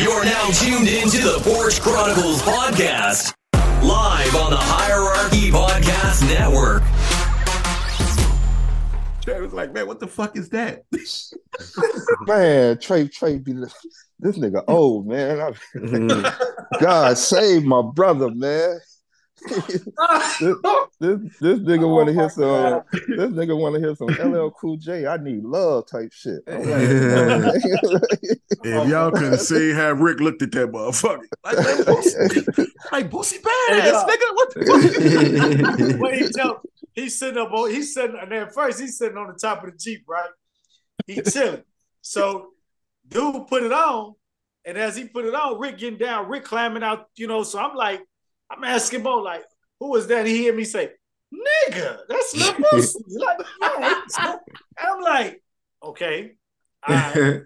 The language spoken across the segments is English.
You're now tuned into the Porch Chronicles podcast, live on the Hierarchy Podcast Network. Trey was like, man, what the fuck is that? man, Trey, Trey, be this, this nigga old man. I, God save my brother, man. This, this, this nigga want to hear some. This nigga want to hear some LL Cool J. I need love type shit. I'm like, if y'all couldn't see how Rick looked at that motherfucker, like, man, Boosie, like Boosie badass, nigga. What the fuck? What he tell? He's sitting up on. He's sitting. And then first he's sitting on the top of the jeep, right? He chilling. So, dude put it on, and as he put it on, Rick getting down, Rick climbing out. You know, so I'm like, I'm asking Bo, like, who was that? He hear me say, nigga, that's Lil Boosie. like, yeah. I'm like, okay. all right.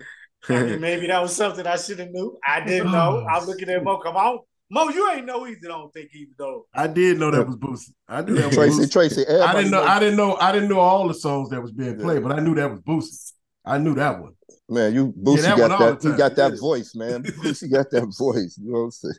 I mean, maybe that was something I should have knew. I didn't know. Oh. I'm looking at Mo. Come on, Mo. You ain't know either. Don't think either though. I did know that was Boosie. I knew that was Tracy, Boosie. Tracy. I didn't know. knows- I didn't know. I didn't know all the songs that was being played, but I knew that was Boosie. I knew that one. Man, you Boosie that one got that. the He time. got that Yeah. voice, man. Boosie got that voice. You know what I'm saying?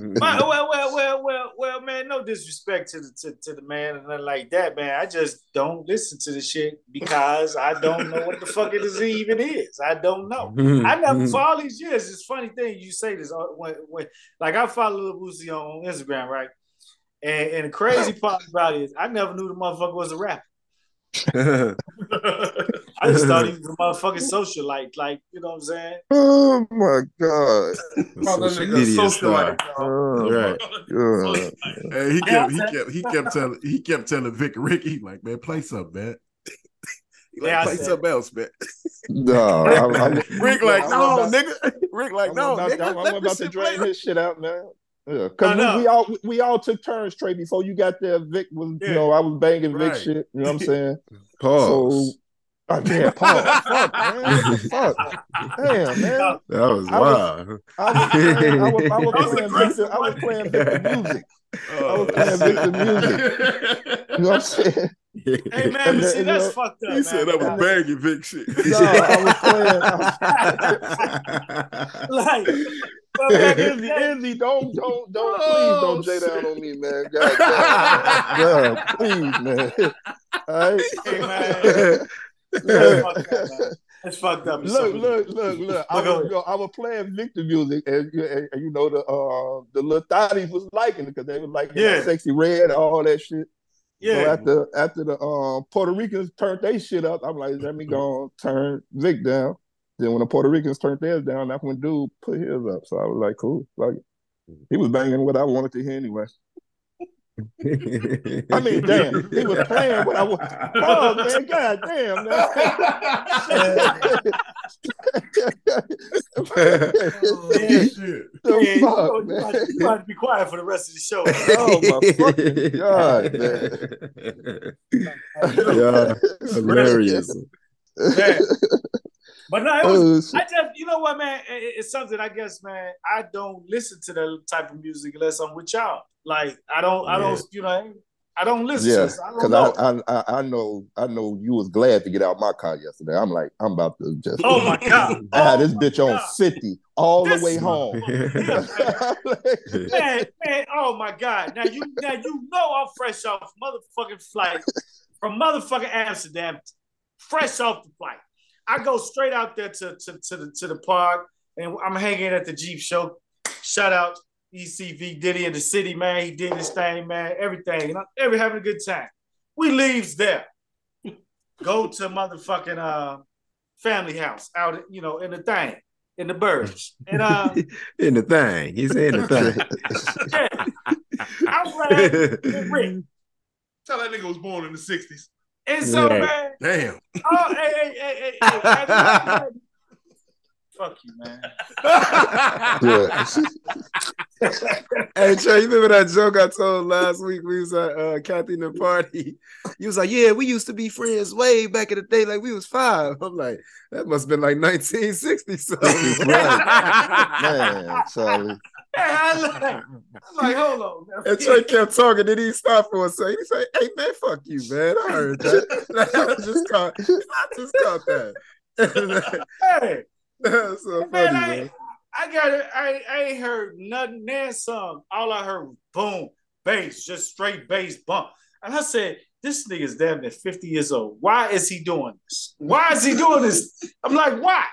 Mm-hmm. well, well, well, well, well, well, man. No disrespect to the to, to the man and nothing like that, man. I just don't listen to the shit because I don't know what the fuck it is even is. I don't know. Mm-hmm. I never mm-hmm. for all these years. It's funny thing you say this uh, when when like I follow Lil Boosie on Instagram, right? And, and the crazy part about it is I never knew the motherfucker was a rapper. I just thought he was a motherfucking socialite, like you know what I'm saying. oh my god. Social media socialite, star. Oh, Right. God. And he kept, he kept, he kept telling, he kept telling Vic and Ricky, like, man, play something, man. Like, Yeah, play said- something else, man. No, I'm, I'm, Rick like, I'm no, about- nigga. Rick like, I'm no, about, nigga. I'm, let I'm about to shit drain play. his shit out, man. Yeah, cause we, we all we all took turns, Trey. Before you got there, Vic was Yeah. you know I was banging Right. Vic shit. You know what I'm saying? Pause. So, oh, yeah, Paul, fuck, man, fuck, damn, man. that was I was- wild. I was playing, I was, I was playing aggressive, Victor, oh. I was playing Victor music. I Oh. was playing Victor music. You know what I'm saying? Hey man, then, see you that's know, fucked up. He man. said I was banging Vic shit. No, I was playing. I was, like, but back in the Izzy, Izzy, don't, don't, don't, Oh, please don't J down on me, man. God, damn. God, please, man. All right. Hey, man. That's fucked up, man. That's fucked up. Look, look, look, look. I Look, go was, yo, I was playing Victor music, and, and, and you know the uh the little thotties was liking it because they was liking Yeah. that Sexyy Red, and all that shit. So Yeah, after after the um Puerto Ricans turned their shit up, I'm like, let me go and turn Vic down. Then when the Puerto Ricans turned theirs down, that's when dude put his up. So I was like, cool. Like he was banging what I wanted to hear anyway. I mean, damn, he was playing what I was. Oh man, god damn, man. Yeah. Oh, shit. the yeah, you, fuck, you, man? have to, you have be quiet for the rest of the show. Oh my fucking god, man. yeah, hilarious. Man. But no, it oh, was, Oh. I just, you know what, man? It- it's something I guess, man. I don't listen to that type of music unless I'm with y'all. Like, I don't, I don't, you know, I don't listen Yeah, this. I don't because. I, I I I know I know you was glad to get out my car yesterday. I'm like, I'm about to just oh my god! I had Oh this my bitch on God. 50 all This- the way home. man, man, oh my God. Now you now you know I'm fresh off motherfucking flight from motherfucking Amsterdam, fresh off the flight. I go straight out there to, to, to the to the park and I'm hanging at the Jeep show. Shout out ECV Diddy in the city, man. He did his thing, man. Everything. And I'm every having a good time. We leaves there. Go to motherfucking uh family house out, you know, in the thing, in the birds. And uh in the thing. He's in the yeah. I'm glad thing. Rick. Tell that nigga was born in the 60s. And so, Right. man, Damn. oh, hey, hey, hey, hey, hey, hey, fuck you, man. Yeah. Hey Trey, you remember that joke I told last week? We was at uh, Kathy in the party. You was like, "Yeah, we used to be friends way back in the day, like we was five. I'm like, "That must have been like 1960 something." Man, Charlie. Hey, I like, I'm like, hold on. And Trey kept talking, then he stopped for a second. He said, "Hey man, fuck you, man. I heard that. I just caught, I just caught that. Hey, That's so man, funny, I, man. I I got it. I, I ain't heard nothing that song. All I heard was boom, bass, just straight bass bump. And I said, this nigga's damn near 50 years old. Why is he doing this? Why is he doing this? I'm like, why?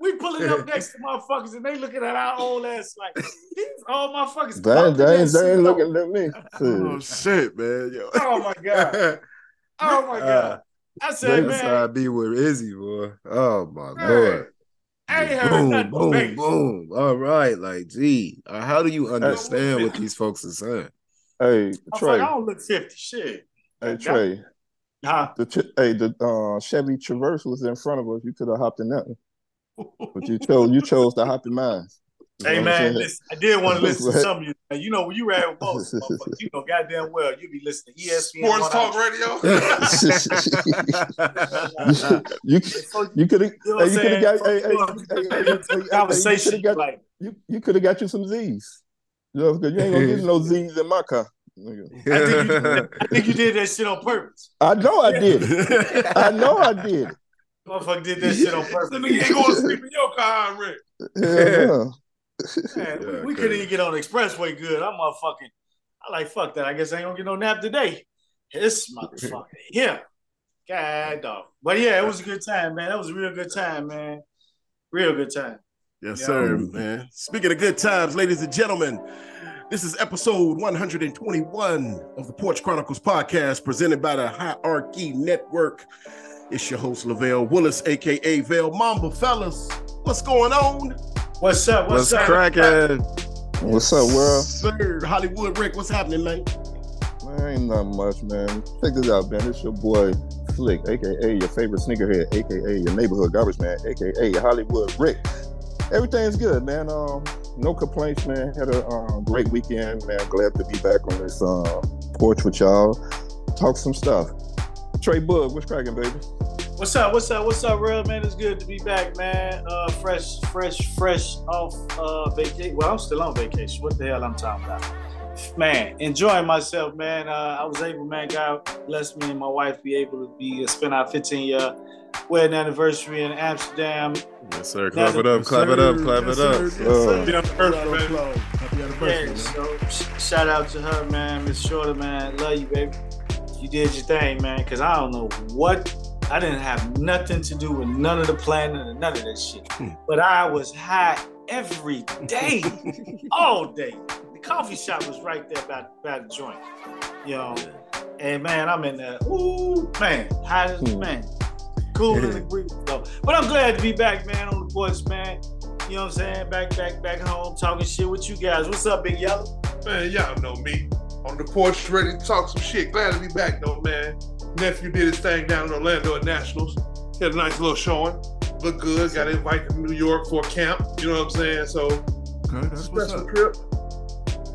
We pulling up next to motherfuckers and they looking at our old ass like these old motherfuckers. They, ain't- they, ain't- they ain't looking at me. Oh Shit. shit, man. Yo. Oh my god. Oh my god. I said, That's man, how I be with Izzy, boy. Oh my Hey, lord. I ain't heard boom, nothing boom, bass. boom. All right, like, gee, uh, how do you understand what these folks are saying? Hey, I Trey. I don't look 50. Shit. Hey, Trey. Huh? The hey, the uh, Chevy Traverse was in front of us. You could have hopped in that one, but you chose you chose to hop in mine. You know Hey I'm man, listen, I did want to listen to some of you. Man, You know, when you ride with most motherfuckers, you know goddamn well you be listening to ESPN. Sports talk hour. radio. you you could have You know what hey, you I'm could have got hey, saying? hey, hey, Conversation, you could have got like, you, you could have got you some Z's. You know, 'cause you ain't gonna get no Z's in my car. nigga. I think, you, I think you did that shit on purpose. I know I did. I know I did. It. Motherfucker did that shit on purpose. That nigga ain't going to sleep in your car, Rick. Hell no. Man, Yeah, we okay. couldn't even get on the expressway good. I'm motherfucking. I like fuck that. I guess I ain't gonna get no nap today. This motherfucker. Yeah. God dog. But yeah, it was a good time, man. That was a real good time, man. Real good time. Yes, Yeah. sir, man. Speaking of good times, ladies and gentlemen, this is episode 121 of the Porch Chronicles podcast presented by the Hierarchy Network. It's your host, Lovelle Willis, aka Vale Mamba. Fellas, what's going on? What's up? What's, What's up? cracking? What's up, world? Sir, Hollywood Rick, what's happening, man? Man, ain't nothing much, man. Check this out, man. It's your boy Flick, aka your favorite sneakerhead, aka your neighborhood garbage man, aka Hollywood Rick. Everything's good, man. Um, no complaints, man. Had a um, great weekend, man. Glad to be back on this uh, porch with y'all. Talk some stuff. Trey Bug, what's cracking, baby? What's up? What's up? What's up, real man? It's good to be back, man. Uh, fresh, fresh, fresh off uh vacation. Well, I'm still on vacation. What the hell I'm talking about? Man, enjoying myself, man. Uh, I was able, man. God bless me and my wife be able to be uh, spend our 15 year wedding anniversary in Amsterdam. Yes, sir. Clap it up, clap it up, clap it up. Yes, sir. Yes, sir. Happy Round of anniversary, applause. Happy anniversary, Yeah, man. so sh- shout out to her, man. Miss Shorter, man. Love you, baby. You did your thing, man. Cause I don't know what I didn't have nothing to do with none of the planning and none of that shit. Hmm. But I was high every day, all day. The coffee shop was right there by, by the joint. You know. And man, I'm in there. Ooh, man, high as Hmm. man. Cool as a breeze, though. But I'm glad to be back, man, on the porch, man. You know what I'm saying? Back, back, back home, talking shit with you guys. What's up, Big Yellow? Man, y'all know me. On the porch, ready to talk some shit. Glad to be back, though, man. Nephew did his thing down in Orlando at Nationals. He had a nice little showing. Looked good. Got invited to New York for a camp. You know what I'm saying? So, Okay, that's what's special up. trip.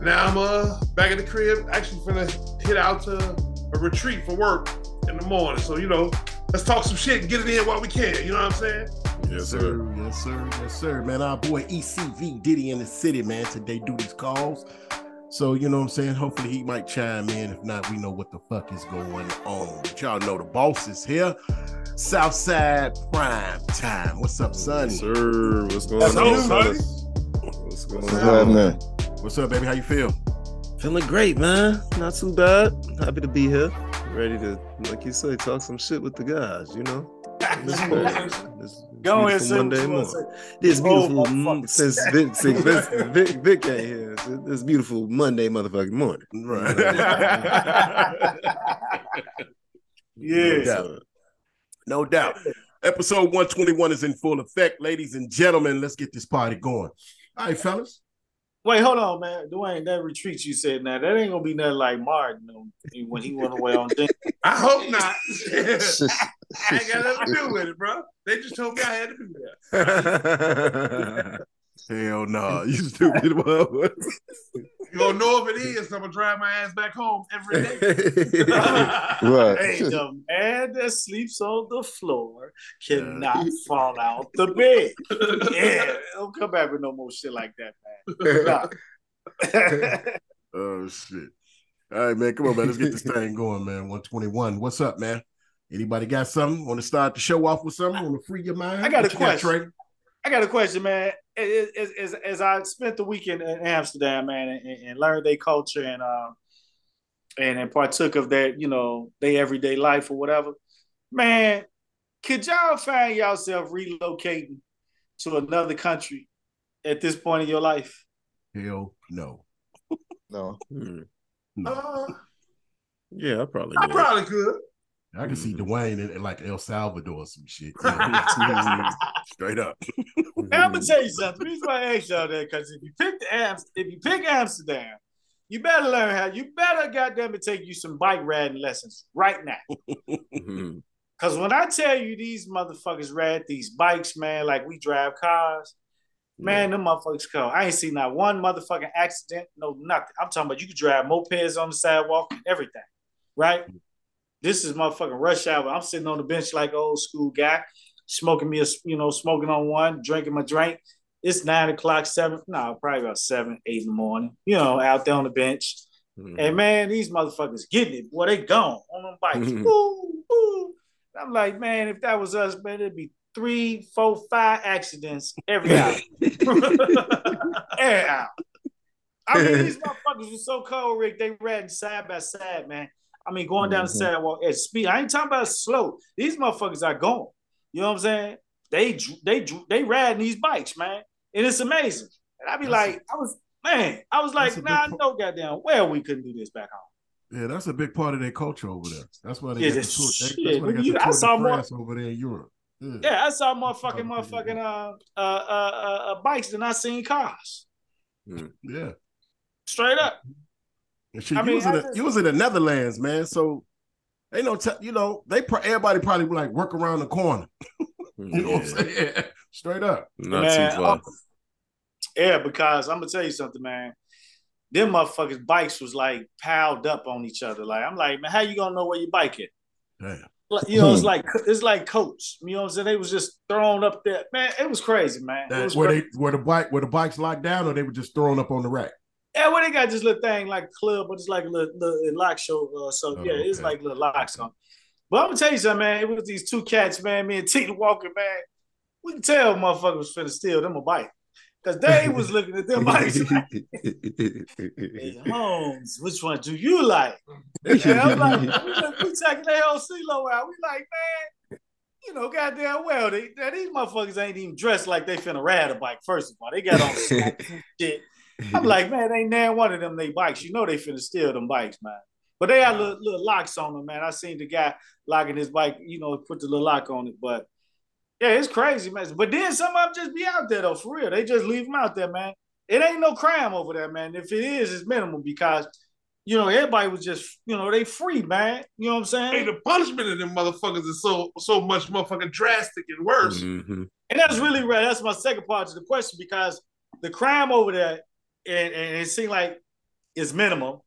Now I'm uh back at the crib. Actually, finna hit out to a retreat for work in the morning. So, you know, let's talk some shit and get it in while we can. You know what I'm saying? Yes, sir. Yes, sir. Yes, sir. Man, our boy ECV Diddy in the city, man. Today do these calls. So, you know what I'm saying? Hopefully he might chime in. If not, we know what the fuck is going on. But y'all know the boss is here. Southside Prime Time. What's up, son? Yes, sir. What's going That's on, all, fellas? What's going What's on? happening? What's up, baby? How you feel? Feeling great, man. Not too bad. Happy to be here. Ready to, like you say, talk some shit with the guys, you know? This, this, this Go ahead, beautiful say Monday morning. This beautiful, motherfuckers. since Vic, since Vic, Vic, Vic ain't here, this beautiful Monday motherfucking morning. Right. Yeah. doubt. no doubt. Episode 121 is in full effect. Ladies and gentlemen, let's get this party going. All right, fellas. Wait, hold on, man. Dwayne, that retreat you said now, that ain't gonna be nothing like Martin when he went away on thing. I hope not. I ain't got nothing to do with it, bro. They just told me I had to do that. Hell no. You stupid motherfucker. You gonna know if it is, I'm gonna drive my ass back home every day. Right. Hey, the man that sleeps on the floor cannot fall out the bed. Yeah, don't come back with no more shit like that, man. Nah. Oh shit. All right, man. Come on, man. Let's get this thing going, man. 121. What's up, man? Anybody got something? Want to start the show off with something? Want to free your mind? I got a What you question. Trey? I got a question, man. As, as, as, as I spent the weekend in Amsterdam, man, and, and learned their culture and uh, and, and partook of that, you know, their everyday life or whatever, man, could y'all find yourself relocating to another country at this point in your life? Hell no. No. Hmm. No. Uh, Yeah, I probably. I would. probably could. I can Mm-hmm. see Dwayne in, in like El Salvador or some shit. Straight up. I'm gonna tell you something. The reason why I asked y'all that because if you pick the Amst- if you pick Amsterdam, you better learn how. You better goddamn it take you some bike riding lessons right now. Mhm. Cause when I tell you these motherfuckers ride these bikes, man, like we drive cars, man, them motherfuckers go. I ain't seen not one motherfucking accident, no nothing. I'm talking about you could drive mopeds on the sidewalk, everything, right? This is motherfucking rush hour. I'm sitting on the bench like an old school guy, smoking me a, you know, smoking on one, drinking my drink. It's nine o'clock, seven, no, probably about seven, eight in the morning, you know, out there on the bench. Mhm. And man, these motherfuckers getting it. Boy, they gone on them bikes. Mhm. Woo, woo. I'm like, man, if that was us, man, it'd be three, four, five accidents every hour. every hour. I mean, these motherfuckers were so cold, Rick. They riding side by side, man. I mean, going down the Mhm. sidewalk at speed. I ain't talking about slow. These motherfuckers are going. You know what I'm saying? They they they riding these bikes, man, and it's amazing. And I be That's like, I was man, I was like, nah, I big know goddamn well we couldn't do this back home. Yeah, that's a big part of their culture over there. That's why they Yeah, got the tour. They, shit. that's why they got You- the I tour saw more- over there in Europe. Yeah. Yeah, I saw motherfucking motherfucking uh uh uh, uh, uh bikes than I seen cars. yeah. Straight up. And shit, I you mean, was in I the, you was in the Netherlands, man. So they know, te- you know, they pro- everybody probably like work around the corner. You know what I'm Yeah. saying? Straight up. Not Man, too far. Yeah, because I'm gonna tell you something, man. Them motherfuckers bikes was like piled up on each other. Like I'm like, man, how you gonna know where your bike is? Damn. Like, You know, Hmm. it's like it's like coats. You know what I'm saying? They was just thrown up there. Man, it was crazy, man. It That, was where crazy. they where the bike where the bikes locked down or they were just thrown up on the rack. Yeah, well, they got this little thing like a club, but it's like a little, little lock show. Uh, so Oh, yeah, it's okay. like little locks on. But I'm gonna tell you something, man. It was these two cats, man. Me and Tina Walker, man. We can tell motherfuckers was finna steal them a bike. Cause they was looking at them bikes like, hey, Holmes, which one do you like? And I'm like, we, look- we checking the whole CeeLo out. We like, man, you know, goddamn well, they, these motherfuckers ain't even dressed like they finna ride a bike. First of all, they got on shit. I'm like, man, ain't nan one of them they bikes. You know they finna steal them bikes, man. But they had little, little locks on them, man. I seen the guy locking his bike, you know, put the little lock on it. But yeah, it's crazy, man. But then some of them just be out there though, for real. They just leave them out there, man. It ain't no crime over there, man. If it is, it's minimal because you know everybody was just, you know, they free, man. You know what I'm Hey, saying? the punishment of them motherfuckers is so so much motherfucking drastic and worse. Mhm. And that's really right. That's my second part to the question because the crime over there, and, and it seemed like it's minimal,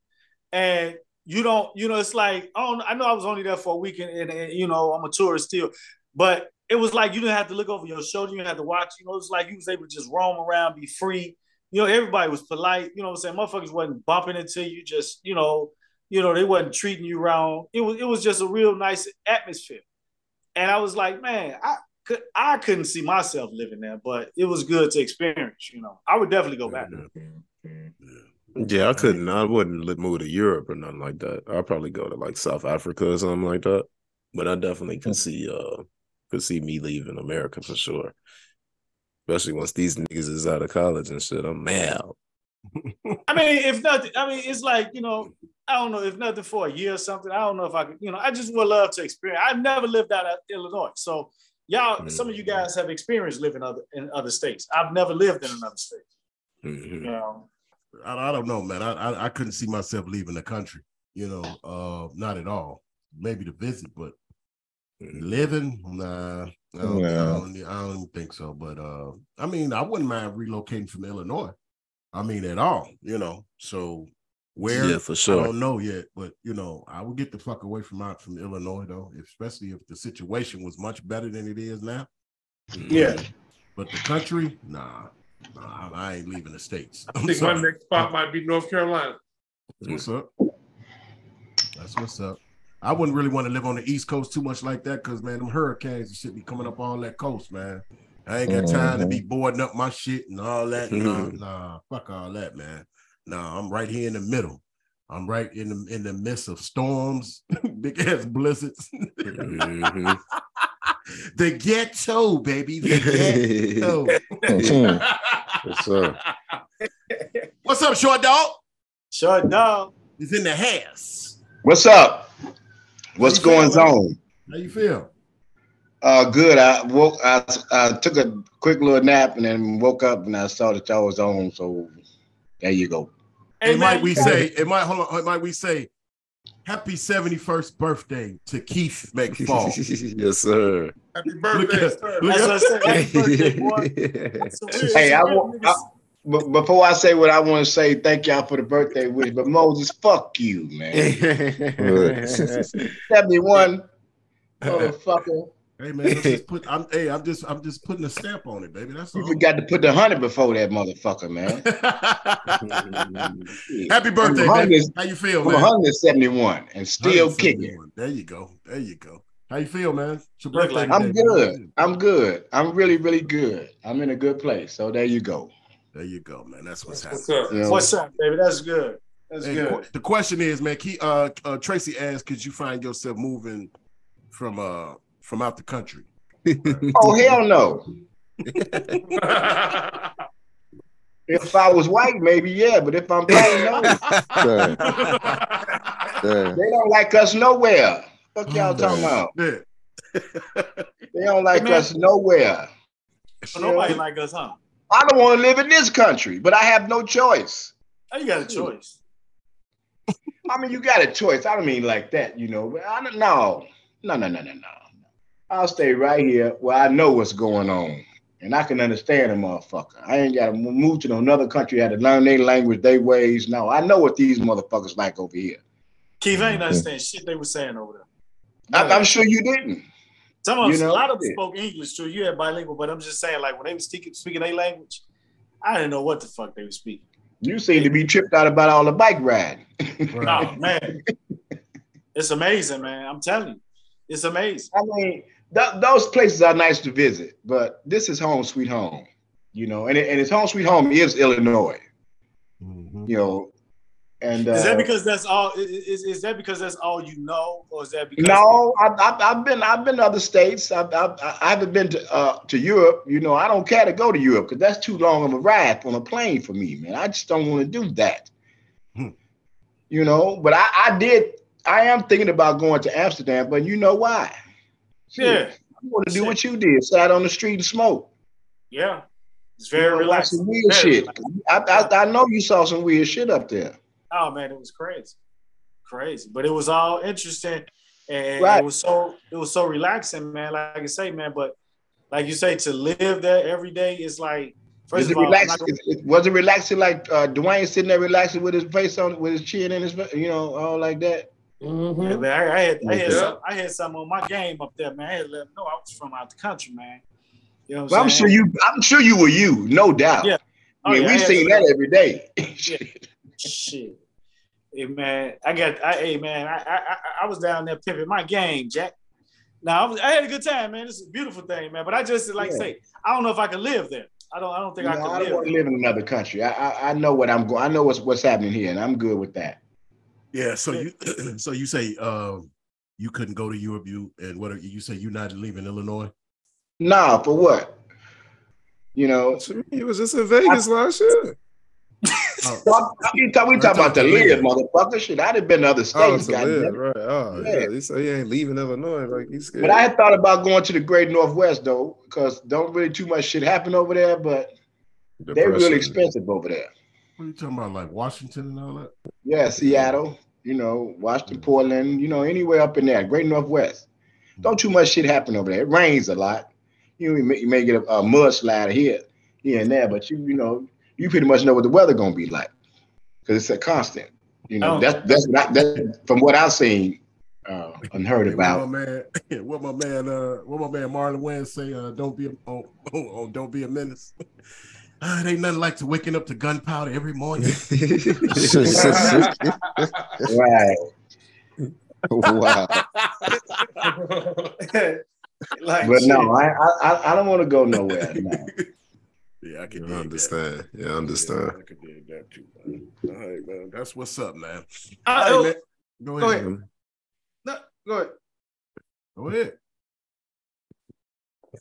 and you don't, you know, it's like I I know I was only there for a weekend and, and, you know I'm a tourist still, but it was like you didn't have to look over your shoulder, you didn't have to watch, you know, it was like you was able to just roam around, be free. You know, everybody was polite. You know what I'm saying? Motherfuckers wasn't bumping into you, just you know, you know, they wasn't treating you wrong. It was it was just a real nice atmosphere. And I was like, man, I could I couldn't see myself living there, but it was good to experience. You know, I would definitely go back. Yeah, I couldn't. I wouldn't move to Europe or nothing like that. I'd probably go to like South Africa or something like that. But I definitely could see uh could see me leaving America for sure. Especially once these niggas is out of college and shit. I'm mad. I mean, if nothing, I mean, it's like you know, I don't know, if nothing for a year or something. I don't know if I could, you know, I just would love to experience. I've never lived out of Illinois, so y'all, some of you guys have experienced living other in other states. I've never lived in another state. Mhm. You know, I, I don't know, man. I, I I couldn't see myself leaving the country. You know, uh, not at all. Maybe to visit, but living, nah. I don't, I, don't, I don't think so. But uh, I mean, I wouldn't mind relocating from Illinois. I mean, at all. You know, so where? Yeah, for sure. I don't know yet, but you know, I would get the fuck away from out from Illinois though, especially if the situation was much better than it is now. yeah. But the country, nah, nah I ain't leaving the states. I I'm think my next spot might be North Carolina. That's what's up. That's what's up. I wouldn't really want to live on the East Coast too much like that because man, them hurricanes and shit be coming up all that coast, man. I ain't got time to be boarding up my shit and all that. Nah, Mhm. nah, fuck all that, man. Nah, I'm right here in the middle. I'm right in the in the midst of storms, big ass blizzards. Mhm. the ghetto, baby. The ghetto. Yes, sir. What's up, short dog? Short dog. He's in the house. What's up? What's going feeling, on? How you feel? Uh, good. I woke. I, I took a quick little nap and then woke up and I saw that y'all was on. So there you go. Hey, it might we say it might hold on, it might we say happy 71st birthday to Keith McFall. yes, sir. Happy Look birthday, at- sir. look That's what I said. Happy birthday, boy. yeah, That's a weird- Hey, I weird wa- But before I say what I want to say, thank y'all for the birthday wish. But Moses, fuck you, man. Seventy-one, motherfucker. Hey man, let's just put I'm hey, I'm just I'm just putting a stamp on it, baby. That's all. You forgot to put the hundred before that motherfucker, man. Happy birthday, I'm man. How you feel, I'm man? 171 and still kicking. There you go. There you go. How you feel, man? It's your birthday like- I'm today, man. good. I'm good. I'm really, really good. I'm in a good place. So there you go. There you go, man. That's what's What's happening. up? You know? What's up, baby? That's good. That's Hey, good. the question is, man, Key, uh, uh, Tracy asked, could you find yourself moving from uh from out the country? Oh hell no. If I was white, maybe yeah, but if I'm black, no. Damn, damn. They don't like us nowhere. Fuck y'all Oh, talking about? Yeah. They don't like Hey, man. us nowhere. So nobody like us, huh? I don't want to live in this country, but I have no choice. Oh, you got a choice. I mean, you got a choice. I don't mean like that, you know. But I don't know. No, no, no, no, no. I'll stay right here where I know what's going on. And I can understand a motherfucker. I ain't got to move to another country, had to learn their language, their ways. No, I know what these motherfuckers like over here. Keith, I ain't understand shit they were saying over there. I, I'm sure you didn't. Some of You us, know? a lot of them spoke English too. You had bilingual, but I'm just saying, like when they were speaking speaking their language, I didn't know what the fuck they were speaking. You seem to be tripped out about all the bike riding. Oh man, it's amazing, man. I'm telling you, it's amazing. I mean, th- those places are nice to visit, but this is home sweet home, you know, and, it, and its home sweet home is Illinois, Mhm. you know. And uh, Is that because that's all? i- i- Is, is that because that's all you know, or is that because no, I've, I've, I've been I've been to other states. I've, I've, I haven't been to uh, to Europe. You know, I don't care to go to Europe because that's too long of a ride on a plane for me, man. I just don't want to do that. Hmm. You know, but I, I did. I am thinking about going to Amsterdam, but you know why? Yeah, I want to do what you did, sat on the street and smoke. yeah, it's You very know, relaxing. Some weird Very shit. relaxing. I, I, I know you saw some weird shit up there. Oh man, it was crazy, crazy. But it was all interesting, and Right. it was so it was so relaxing, man. Like I say, man. But like you say, to live there every day is like first Is it of all, relaxing? gonna- was it relaxing like uh, Dwayne sitting there relaxing with his face on, with his chin in his, you know, all like that? Mm-hmm. yeah, man, I, I had I had Yeah. some, I had something on my game up there, man. I had to let them know I was from out the country, man. You know what I'm I'm sure you. I'm sure you were you, no doubt. Yeah. I mean, Oh, yeah, we I had seen to- that every day. Shit. Hey man, I got I hey man, I I I- I was down there pimping my game, Jack. Now I, was, I had a good time, man. This is a beautiful thing, man. But I just like Yeah. say, I don't know if I could live there. I don't I don't think You I know, could I don't live. want to live in another country. I, I I know what I'm going. I know what's what's happening here, and I'm good with that. Yeah, so you so you say um you couldn't go to Europe, you and what are, you say you're not leaving Illinois? Nah, for what? You know, To me, it was just in Vegas last year. Oh, Well, we talk, we talk about the live, motherfucker. Shit, I'd have been to other Oh, states, to live, right? Oh, Yeah. yeah. He said he ain't leaving Illinois. Like he's scared. But I had thought about going to the Great Northwest though, because don't really too much shit happen over there, but they're Depression. really expensive over there. what are you talking about, like Washington and all that? Yeah, Seattle, you know, Washington, Portland, you know, anywhere up in there, Great Northwest. Don't too much shit happen over there. It rains a lot. You, know, you, may, you may get a, a mudslide here, here and there, but you, you know, you pretty much know what the weather gonna be like because it's a constant. You know, Oh. that's that's what I, that from what I've seen uh, and heard Hey, about. What my man, what my man, uh, what my man Marlon Wayans say? Uh, don't be a, oh, oh, oh, don't be a menace. Uh, it ain't nothing like to waking up to gunpowder every morning. Right. wow. Like, But no, I I, I don't want to go nowhere. No. Yeah, I can I dig that. understand. Yeah, I understand. Yeah, I can dig that too. Man. All right, man. That's what's up, man. I- All right, oh, man. Go go ahead. ahead. No, go ahead. Go ahead.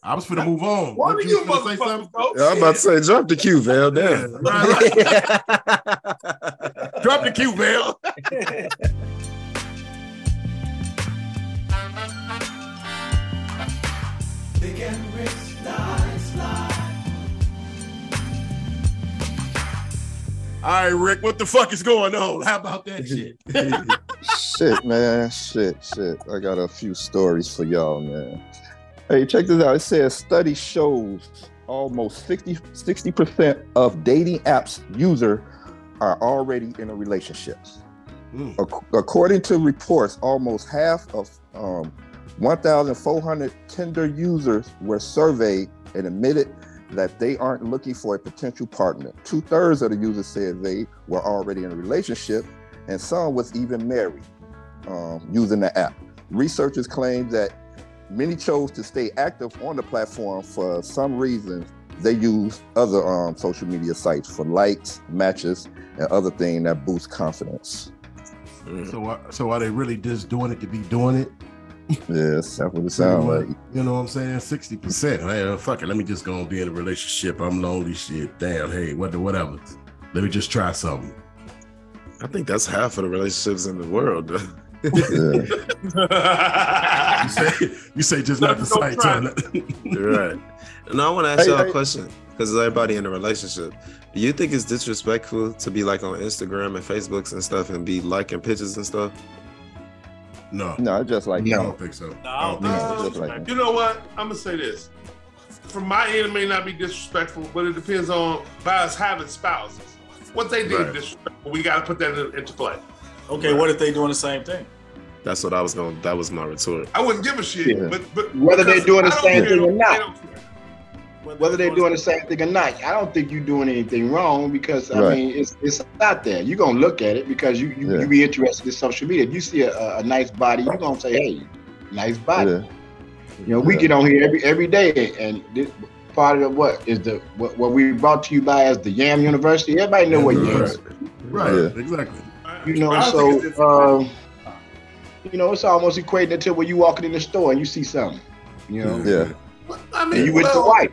I was finna move on. One What, of you you was finna say something? folks. Yeah, I'm about to say, drop the cue, Val. Damn. Drop the cue, Val. All right, Rick, what the fuck is going on? How about that shit? shit, man. Shit, shit. I got a few stories for y'all, man. Hey, check this out. It says study shows almost 60 percent of dating apps user are already in a relationship. Mm. Ac- According to reports, almost half of um, 1,400 Tinder users were surveyed and admitted that they aren't looking for a potential partner. Two thirds of the users said they were already in a relationship, and some was even married um, using the app. Researchers claim that many chose to stay active on the platform for some reason. They use other um, social media sites for likes, matches, and other things that boost confidence. So, uh, so are they really just doing it to be doing it? Yes, that's what it sounds like. You know what I'm saying? Sixty percent. Hey, fuck it. Let me just go and be in a relationship. I'm lonely. Shit. Damn. Hey, what? the Whatever. Let me just try something. I think that's half of the relationships in the world. Though. Yeah. You say, you say just not the Don't site. try. Turn. You're right. And I want to ask Hey, y'all a question because everybody in a relationship. Do you think it's disrespectful to be like on Instagram and Facebooks and stuff and be liking pictures and stuff? no, No, it's just like I no. don't think so. No, I don't think so. Just like You know what? I'm gonna say this. From my end, it may not be disrespectful, but it depends on by us having spouses. What they did Right. disrespectful, we got to put that into play. Okay, what if they doing the same thing? That's what I was going. to That was my retort. I wouldn't give a shit, Yeah. but but Whether they're doing the I don't same care, thing or not. don't. Whether they're doing the same thing or not, I don't think you're doing anything wrong because I Right. mean it's it's out there. You're gonna look at it because you you, Yeah. you be interested in social media. If you see a, a, a nice body, you're gonna say, Hey, nice body. yeah, You know, we Yeah. get on here every every day and this part of what is the what, what we brought to you by as the Yam University. Everybody know what Yeah, Yam right. is. Right. Yeah. Exactly. You know, I don't so it's um, you know, it's almost equating it to when you walking in the store and you see something. You know, yeah, I and mean, you with your wife.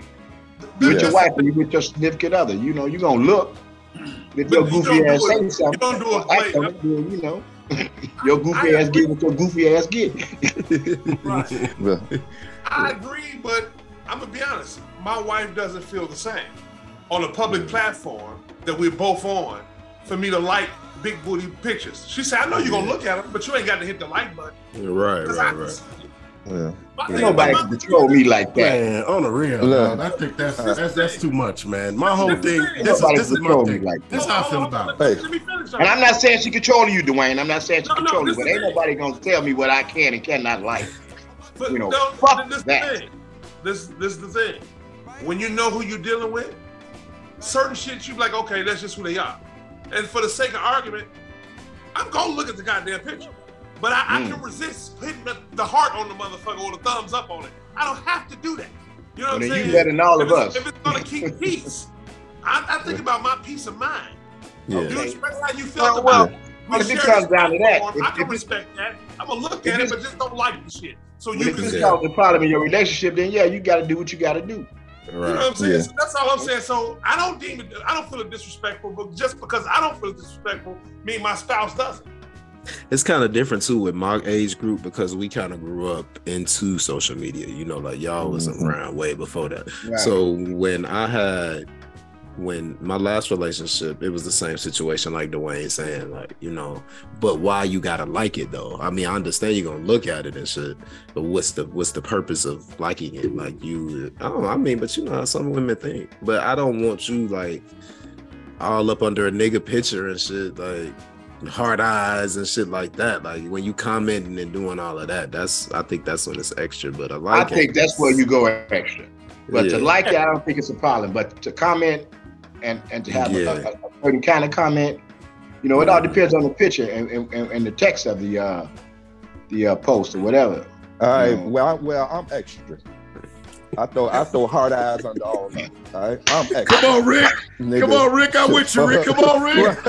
You with your wife and you with your significant other. You know, you gonna look. If But your you goofy don't ass do it- say something, you don't do it act blatant. on it, then, you know, your goofy I ass get what your goofy ass get. Right. I agree, but I'm gonna be honest. My wife doesn't feel the same on a public platform that we're both on. For me to like big booty pictures, she said, "I know you're gonna look at them, but you ain't got to hit the like button." Right, 'Cause right, I- right. yeah. my thing Nobody about can control me like that. Man, on the real, Look. dog, I think that's that's that's too much, man. My whole thing. thing. This is this is control my me thing. like This Hold how I feel about it. Hey. Let me finish. And I'm not saying she controlling you, Dwayne. I'm not saying she No, no, controlling you, but ain't nobody gonna tell me what I can and cannot like. But you know, no, fuck this is that. the thing. This this is the thing. When you know who you're dealing with, certain shit you be like, okay, that's just who they are. And for the sake of argument, I'm gonna look at the goddamn picture. But I, I Mm. can resist hitting the, the heart on the motherfucker or the thumbs up on it. I don't have to do that. You know Well, what I'm then you saying? better than all if of us. If it's gonna keep peace, I, I think about my peace of mind. Yeah. You express how you feel Well, about well, we well, if it comes down to that, if- I can if respect that. I'm gonna look at it, but just don't like the shit. So you if can this causes a problem in your relationship, then yeah, you got to do what you got to do. You know what I'm saying? Yeah. So that's all I'm saying. So I don't deem it. I don't feel it disrespectful, but just because I don't feel disrespectful, mean my spouse doesn't. It's kind of different too with my age group because we kind of grew up into social media. You know, like y'all was Mhm. around way before that. Right. So when I had when my last relationship, it was the same situation like Dwayne saying, like, you know, but why you gotta like it though? I mean, I understand you're gonna look at it and shit, but what's the what's the purpose of liking it? Like you I don't know, I mean, but you know how some women think. But I don't want you like all up under a nigga picture and shit, like hard eyes and shit like that. Like when you commenting and doing all of that, that's I think that's when it's extra. But I I like it. think that's where you go extra. But Yeah. to like it, I don't think it's a problem. But to comment and, and to have a- Yeah. a, a, certain kind of comment, you know, it all depends on the picture and, and, and the text of the uh, the uh, post or whatever. All right. No. Well, I, well, I'm extra. I throw I throw hard eyes under all that. All right. I'm extra. Come on, Rick. nigga. Come on, Rick. I'm with you, Rick. Come on, Rick.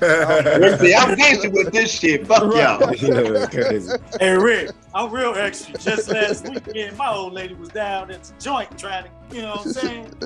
Let's see, I'm gangster with this shit. Fuck y'all. Yeah. Hey Rick, I'm real extra. Just last week, me my old lady was down at the joint trying to, you know what I'm saying?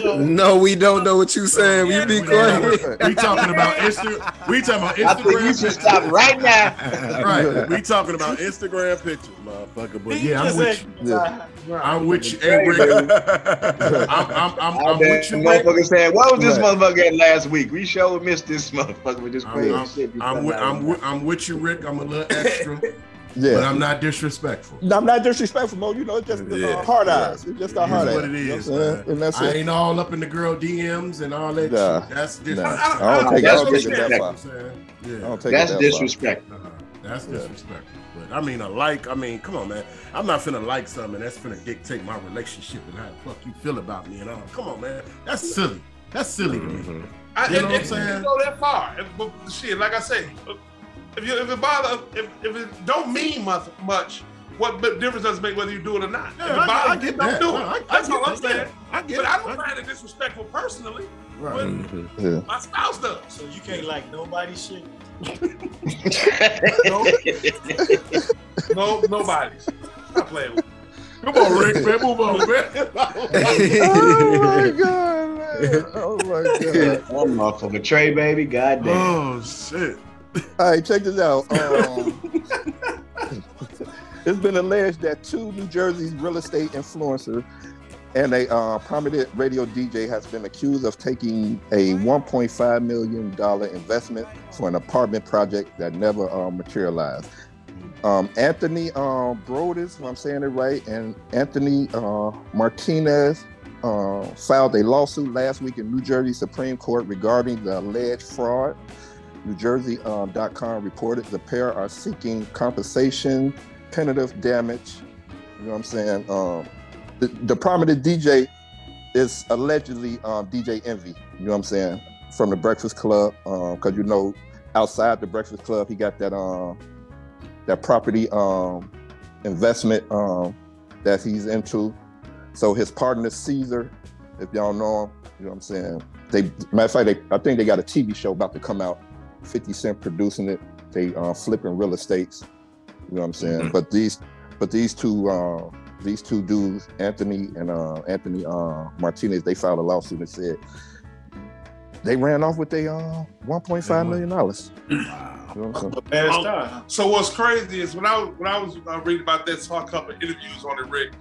So, No, we don't know what you're saying. You be quiet. We talking about Insta. We talking about I think you Instagram. should stop right now. right. We talking about Instagram pictures, motherfucker. But yeah, I'm just with said- you. I'm with you. Hey, Rick. I'm, I'm, I'm, I I'm with you, motherfucker saying, "What was this Right. motherfucker at last week?" We sure missed this motherfucker with this I'm, crazy I'm, shit. I'm, with. I'm, with, I'm with you, Rick. I'm a little extra, but. I'm not disrespectful. No, I'm not disrespectful, Mo. You know, it's just uh, Yeah. hard eyes. It's just a hard is eyes. what it You know is, what I'm saying? man. And that's I it. ain't all up in the girl DMs and all that Nah. shit. That's Nah. disrespectful. I don't take, I That's don't take it that disrespectful. far. I'm? I don't take That's it that far. disrespect. Uh-huh. That's Yeah. disrespectful. But I mean, a like, I mean, come on, man. I'm not finna like something that's finna dictate my relationship and how the fuck you feel about me and all. Come on, man. That's silly. That's silly to me. Mhm. I, You know and, what I'm and saying? You go that far. And, but shit, like I say, if you if it bother, if, if it don't mean much, much, what difference does it make whether you do it or not? Yeah, if it I, I bothers you, get don't that. do No, it. I, I That's get all I'm that. saying. Yeah, I get But it. I don't find it disrespectful personally. Right. Mhm. Yeah. My spouse does. So you can't like nobody shit. No, nobody's. Stop playing. Come on, Rick, man. Move on, man. oh my god, man. Oh my god. that motherfucker Trey, baby. Goddamn. oh, shit. All right, check this out. Um, it's been alleged that two New Jersey real estate influencers and a uh, prominent radio DJ has been accused of taking a 1.5 million dollar investment for an apartment project that never uh, materialized. Um, Anthony uh, Brodus, if I'm saying it right, and Anthony uh, Martinez uh, filed a lawsuit last week in New Jersey Supreme Court regarding the alleged fraud. NewJersey.com reported the pair are seeking compensation, punitive damage. You know what I'm saying? Um, the, the prominent DJ is allegedly um, DJ Envy. You know what I'm saying? From the Breakfast Club, because you know, outside the Breakfast Club, he got that um, that property um, investment um, that he's into. So his partner Cesar, if y'all know him, you know what I'm saying. They matter of fact, they, I think they got a TV show about to come out. 50 Cent producing it. They uh, flipping real estates. You know what I'm saying? Mhm. But these, but these two, uh, these two dudes, Anthony and uh, Anthony uh, Martinez, they filed a lawsuit and said they ran off with a uh, 1.5 million dollars. You know what I'm saying? Bad Um, start. So what's crazy is when I was when I was uh, reading about that, saw a couple of interviews on it, Rick.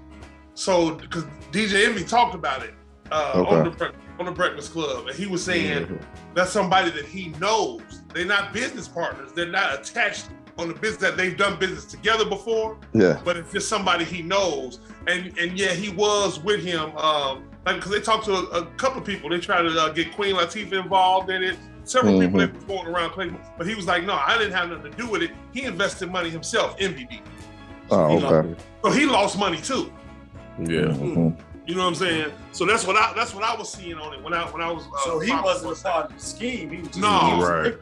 So because DJ Envy talked about it uh, on the on the Breakfast Club, and he was saying Mhm. that's somebody that he knows. They're not business partners. They're not attached on the business that they've done business together before. Yeah. But it's just somebody he knows, and and yeah, he was with him. Um, like because they talked to a, a couple of people. They tried to uh, get Queen Latifah involved in it. Several people Mhm. that were going around claiming, but he was like, no, I didn't have nothing to do with it. He invested money himself, MVB. Oh, You okay. So he lost money too. Yeah. Mhm. You know what I'm saying? So that's what I that's what I was seeing on it when I when I was. Uh, So he wasn't a part of the scheme. He was just No. Right.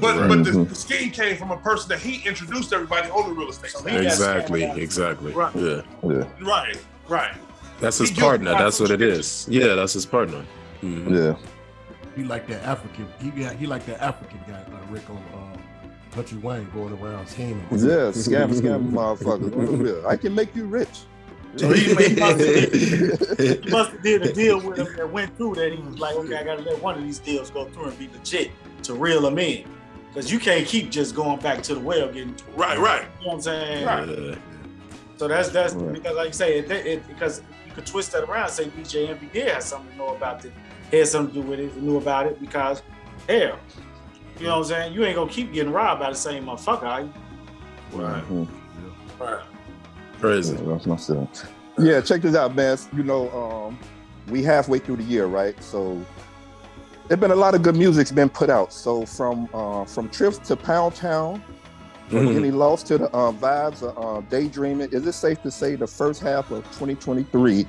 But but the, Mhm. the scheme came from a person that he introduced everybody on the real estate. So side. he got Exactly. Exactly. Right. Yeah. Yeah. Right, right. That's his He partner. That's what it is. Yeah, that's his partner. Mhm. Yeah. He like that African. He got. He like that African guy, uh, Rick on um, Country Wayne, going around scheming. Yeah. Scam, scam, motherfucker. I can make you rich. So he, he must have did, he must have did a deal with him that went through that. He was like, okay, I gotta let one of these deals go through and be legit to reel him in. Because you can't keep just going back to the well getting Right, right. You know what I'm saying? Yeah. So that's that's Right. because like you say it, it because you could twist that around and say DJ Envy did have something to know about it, had something to do with it, knew about it because hell, you know what I'm saying? You ain't gonna keep getting robbed by the same motherfucker. Are you? Right. Mhm. Right. Crazy. Yeah, that's my sense. Yeah, check this out, man. You know, um, we halfway through the year, right? So there's been a lot of good music's been put out. So from uh, from trips to Pound Town, from Mhm. any loss to the uh, vibes of uh, daydreaming. Is it safe to say the first half of 2023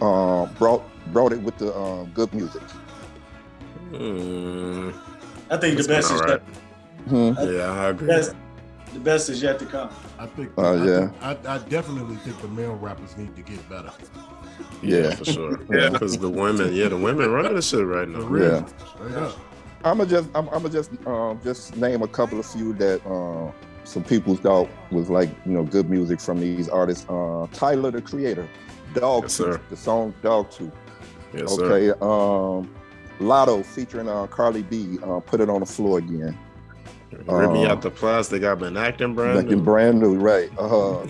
uh, brought brought it with the uh, good music? Mm, I think It's the best been is alright. Hmm. yeah, I agree. best The best is yet to come. I think. Oh, I, yeah. think- I, I definitely think the male rappers need to get better. Yeah. for sure. Yeah. because the women, yeah, the women running the shit right now. real. Yeah. Straight. I'm gonna just I'm, I'm gonna just um, just name a couple of few that uh, some people thought was like you know good music from these artists. Uh, Tyler the Creator, Dog Yes, Tooth, sir. the song Dog Tooth. Yes, sir. okay, um, Latto featuring uh, Cardi B, uh, Put It on the Floor Again. Rip me Uh, out the plastic. I've been acting brand Looking new. brand new, right? Uh, huh.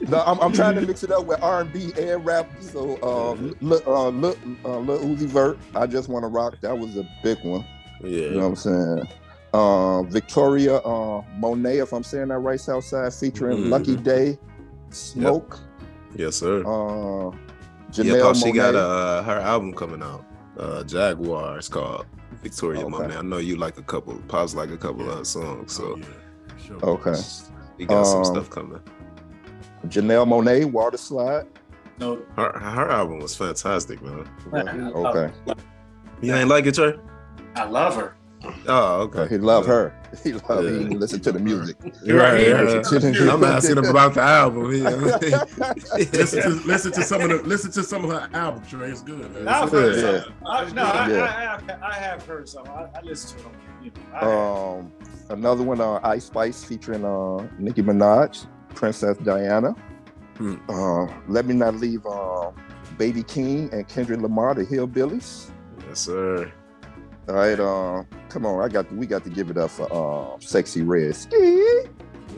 no, I'm, I'm trying to mix it up with R&B and rap. So, um, look, uh, look, uh, Lil Uzi Vert, I just want to rock. That was a big one. Yeah. You know what I'm saying? Uh, Victoria uh, Monet, if I'm saying that right, Southside, featuring Mhm. Lucky Day, Smoke, Yes, sir. uh, yeah, Janelle Pop, she Monet. got uh, her album coming out. Uh, Jaguar. It's called Victoria Okay. Monet. I know you like a couple. Pop's like a couple of songs. So Oh, yeah. Sure. Okay. we got some Um, stuff coming. Janelle Monáe, Water Slide. No, Her her album was fantastic, man. Okay. You ain't like it, Trey? I love her. Oh, okay. He loved her. He loved. Yeah. He didn't listen to the music. Right, Yeah. yeah. I'm asking him about the album. you know? listen to listen to some of the listen to some of her album, Trey. It's good, man. I've It's heard Yeah. some. I, no, I, Yeah. I, have, I have heard some. I, I listen to them. You know, Um, another one, uh, Ice Spice featuring uh, Nicki Minaj, Princess Diana. Hmm. Uh, Let Me Not Leave uh, Baby Keem and Kendrick Lamar, the Hillbillies. yes, sir. All right, uh, come on, I got we got to give it up for uh, Sexyy Red. Ski.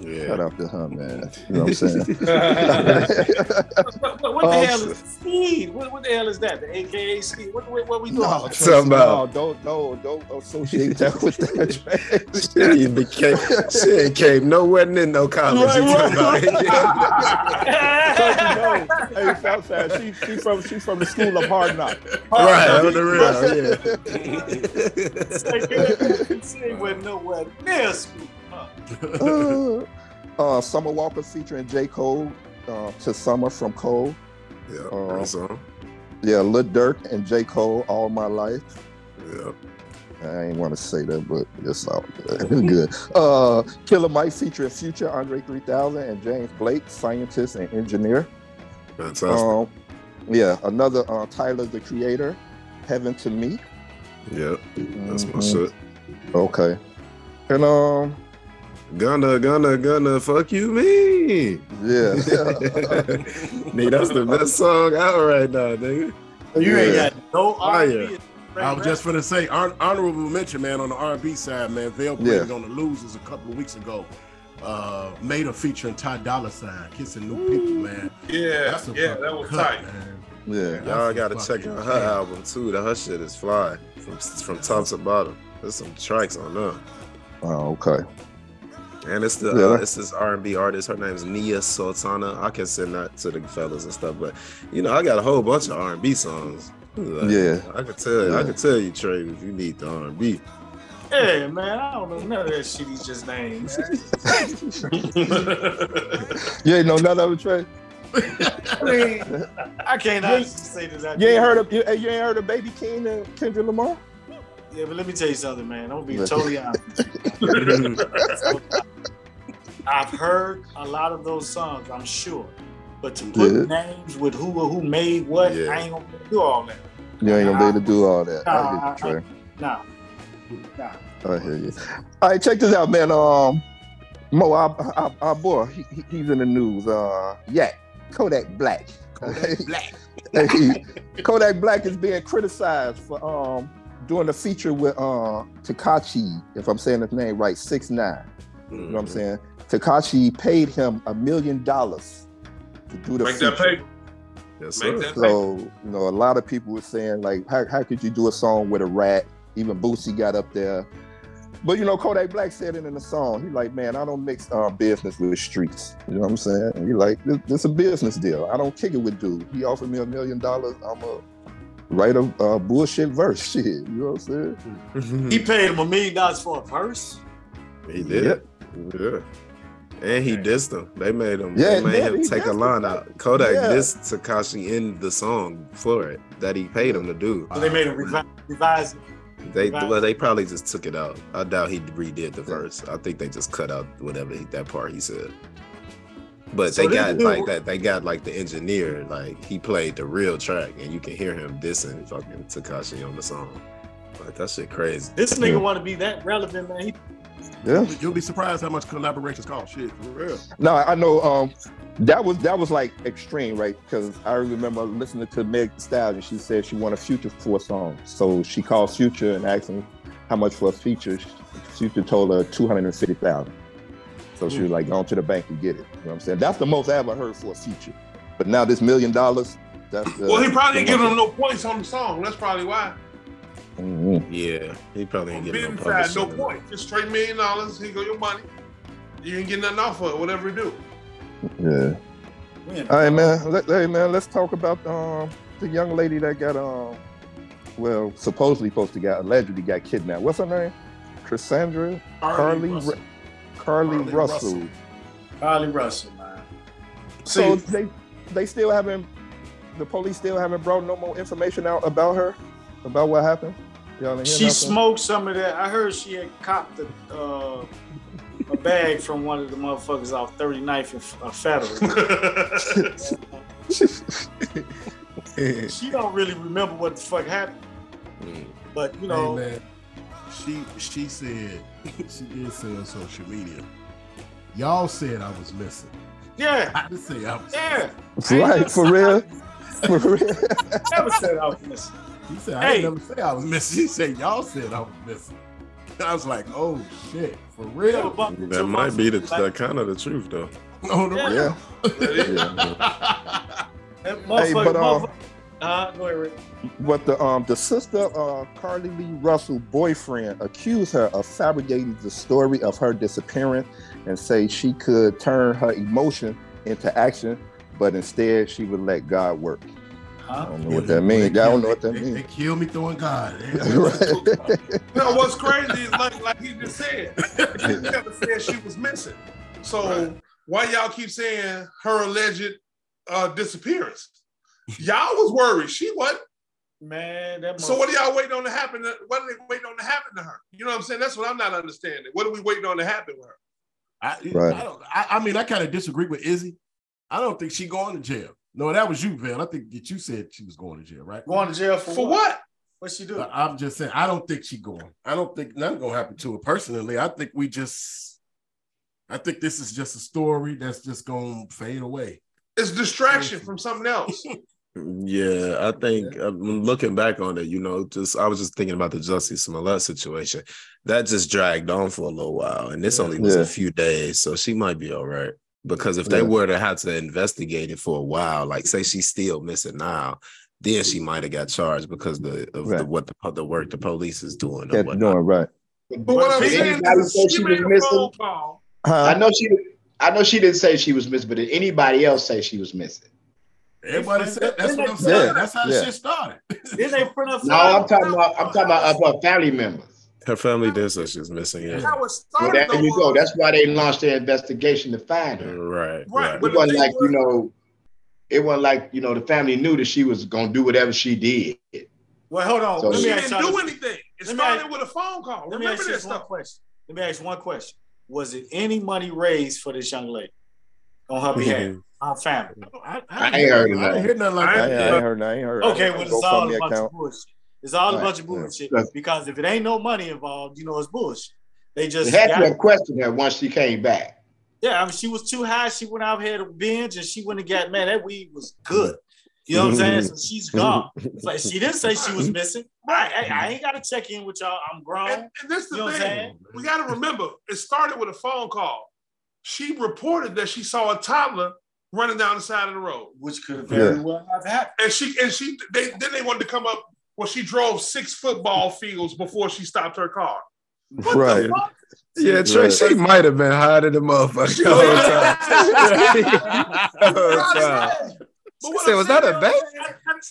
Shout Yeah. out to her, man. You know what I'm saying? what, what, what the Oh, hell is Speed? What, what the hell is that? The AKA Speed? What, what, what we doing? no, Talking trust- about- no, don't, no, don't associate that with that. Shit, he became, shit came nowhere near no college. Right, You talking right, about- Don't you know? Hey, Southside, she, she from she from the school of hard knocks. right, on the real, yeah. She went nowhere near Speed. Uh, Summer Walker featuring J. Cole uh, to Summer from Cole. yeah, Uh, song. Yeah, Lil Durk and J. Cole all my life. Yeah. I ain't want to say that, but it's all good. good. Uh, Killer Mike featuring Future, Andre 3000, and James Blake, scientist and engineer. Fantastic. Um, yeah, another uh, Tyler the Creator, Heaven to Me. yeah, that's my Mhm. shit. Okay. And um, Gonna, gonna, gonna fuck you, me. yeah. Nigga, that's the best song out right now, nigga. You ain't Yeah. got no Fire. R&B. I was just gonna say, hon- honorable mention, man, on the R&B side, man. Vail played Yeah. on the Losers a couple of weeks ago. Uh, made a featuring Ty Dolla Sign, kissing new people, man. Yeah, That's a yeah, that was cut, tight. man. yeah. Y'all That's gotta check out her jam. album too. That her shit is fly from from top to bottom. There's some tracks on there, Oh, okay. And it's the Yeah. uh, it's this R and B artist. Her name's Nia Sultana. I can send that to the fellas and stuff, but you know I got a whole bunch of R and B songs. Like, Yeah. I could tell. I Yeah. could tell you, Trey, if you need the R and B. Hey, man, I don't know none of that shit he just named. You ain't know none of it, Trey? I mean, I can't honestly say this. out You ain't heard of you, you ain't heard of Baby Keem and Kendrick Lamar? Yeah, but let me tell you something, man. I'm gonna be totally honest. I've heard a lot of those songs, I'm sure. But to put Yeah. names with who or who made what, Yeah. I ain't gonna do all that. You ain't gonna be able to do all that. I Nah, get you, Trey. Nah. Nah. I hear you. All right, check this out, man. Um, Mo, our, our, our boy, he, he- he's in the news. Uh, yeah, Kodak Black. Kodak Black. Hey, Kodak Black is being criticized for um doing a feature with uh Tekashi, if I'm saying his name right, six nine. You know what I'm saying? Tekashi paid him a million dollars to do the Make feature. that paper. Yes, Make sir. that paper. So, you know, a lot of people were saying, like, how, how could you do a song with a rat? Even Boosie got up there. But, you know, Kodak Black said it in the song. He like, man, I don't mix uh, business with streets. You know what I'm saying? And he like, this, this a business deal. I don't kick it with dude. He offered me a million dollars. I'm a write a uh, bullshit verse. Shit, you know what I'm saying? He paid him a million dollars for a verse. He did. Yeah. And he dissed him. They made him. Yeah, they made yeah, him take a line him. out. Kodak Yeah. dissed Tekashi in the song for it that he paid him to do. So they made him revise, revise it. They Right. well, they probably just took it out. I doubt he redid the verse. I think they just cut out whatever he, that part he said. But So they got dude- like that. They got like the engineer. Like he played the real track, and you can hear him dissing fucking Tekashi on the song. Like that shit crazy. This nigga want to be that relevant, man. He, Yeah. You'll be surprised how much collaborations cost. Shit, for real. No, I know. Um, that was that was like extreme, right? Because I remember listening to Meg Thee Stallion. She said she wanted Future for a song, so she called Future and asked him how much for a feature. Future told her two hundred and fifty thousand. So she was like, "Go on to the bank and get it." You know what I'm saying? That's the most I ever heard for a feature. But now this million dollars, that's uh, Well, he probably the didn't give him no points on the song. That's probably why. Mm-hmm. Yeah, he probably On ain't getting no business side, no publishing. point. Just straight million dollars. Here go your money. You ain't get nothing off of it, whatever you do. Yeah. man, All right, man. Let, hey, man. Let's talk about um the young lady that got um, well, supposedly supposed to get allegedly got kidnapped. What's her name? Cassandra Carlee Russell. Ru- Carlee, Carlee Russell. Russell. Harley Russell, man. So they they still haven't the police still haven't brought no more information out about her about what happened. Y'all didn't She nothing? smoked some of that. I heard she had copped a, uh, a bag from one of the motherfuckers off 39th and uh, Federal. she don't really remember what the fuck happened. Mm. But you know, Hey, man, she she said she did say on social media. Y'all said I was missing. yeah, I didn't say I was. yeah. Right, for real. For real. Never said I was missing. He said I Hey. didn't never say I was missing. He said y'all said I was missing. I was like, oh shit, for real? That might be the that kind of the truth though. On the Yeah. real. yeah. That Hey, but, uh, motherfucker. Uh, go ahead, Rick. But the um the sister uh Carly Lee Russell boyfriend accused her of fabricating the story of her disappearance and say she could turn her emotion into action, but instead she would let God work. Huh? I don't know what that means. Y'all don't know what that They, they means. kill me throwing God. Right. You know what's crazy is like like he just said, he never said she was missing. So why y'all keep saying her alleged uh, disappearance? Y'all was worried. She wasn't. Man, that So what are y'all waiting on to happen? To, what are they waiting on to happen to her? You know what I'm saying? That's what I'm not understanding. What are we waiting on to happen with her? I, Right. I, don't, I, I mean, I kind of disagree with Izzy. I don't think she going to jail. No, that was you, Van. I think that you said she was going to jail, right? going to jail for, For what? What she do? I- I'm just saying, I don't think she going. I don't think nothing gonna happen to her personally. I think we just, I think this is just a story that's just gonna fade away. It's distraction from something else. Yeah, I think um, looking back on it, you know, just I was just thinking about the Jussie Smollett situation. That just dragged on for a little while, and this Yeah. only was Yeah. a few days, so she might be all right. Because if they Yeah. were to have to investigate it for a while, like say she's still missing now, then she might have got charged because the of the what the the work the police is doing or Kept whatnot. doing right. But what I'm saying is she she made was missing? Huh? I know she. I know she didn't say she was missing, but did anybody else say she was missing? Everybody said that's what I'm Yeah. saying. That's how the Yeah. shit started. Then they print up. No, I'm talking about. I'm talking about of her family members. Her family did say she's missing. Yeah, How it Well, started, there you go. That's why they launched their investigation to find her. right, Right, right. but- It wasn't like thing you know. It wasn't like you know the family knew that she was gonna do whatever she did. Well, hold on. So- Let she me ask didn't y'all do this- anything. It Let me started ask- with a phone call. Let me Remember ask this this one stuff. question. Let me ask one question. Was it any money raised for this young lady on her mm-hmm. behalf, her family? I, I ain't heard of I that. didn't hear nothing like I, that. I ain't heard. I ain't heard. Okay, I well, it's all a bunch account. of bullshit. It's all a bunch of bullshit Yeah. because if it ain't no money involved, you know it's bullshit. They They just had to have questioned her once she came back. yeah. I mean, she was too high. She went out here to binge, and she went and got man. That weed was good. You know what I'm saying? So she's gone. It's like she didn't say she was missing. I, I, I ain't got to check in with y'all. I'm grown. And, and this is You know what I'm thing. saying? We got to remember, it started with a phone call. She reported that she saw a toddler running down the side of the road, which could have very Yeah. well have happened. and she and she they then they wanted to come up. Well, she drove six football fields before she stopped her car. What Right. the fuck? Yeah, Trey, she might have been higher than the motherfucker. the whole time. The whole time. But what Said, was that saying a bait?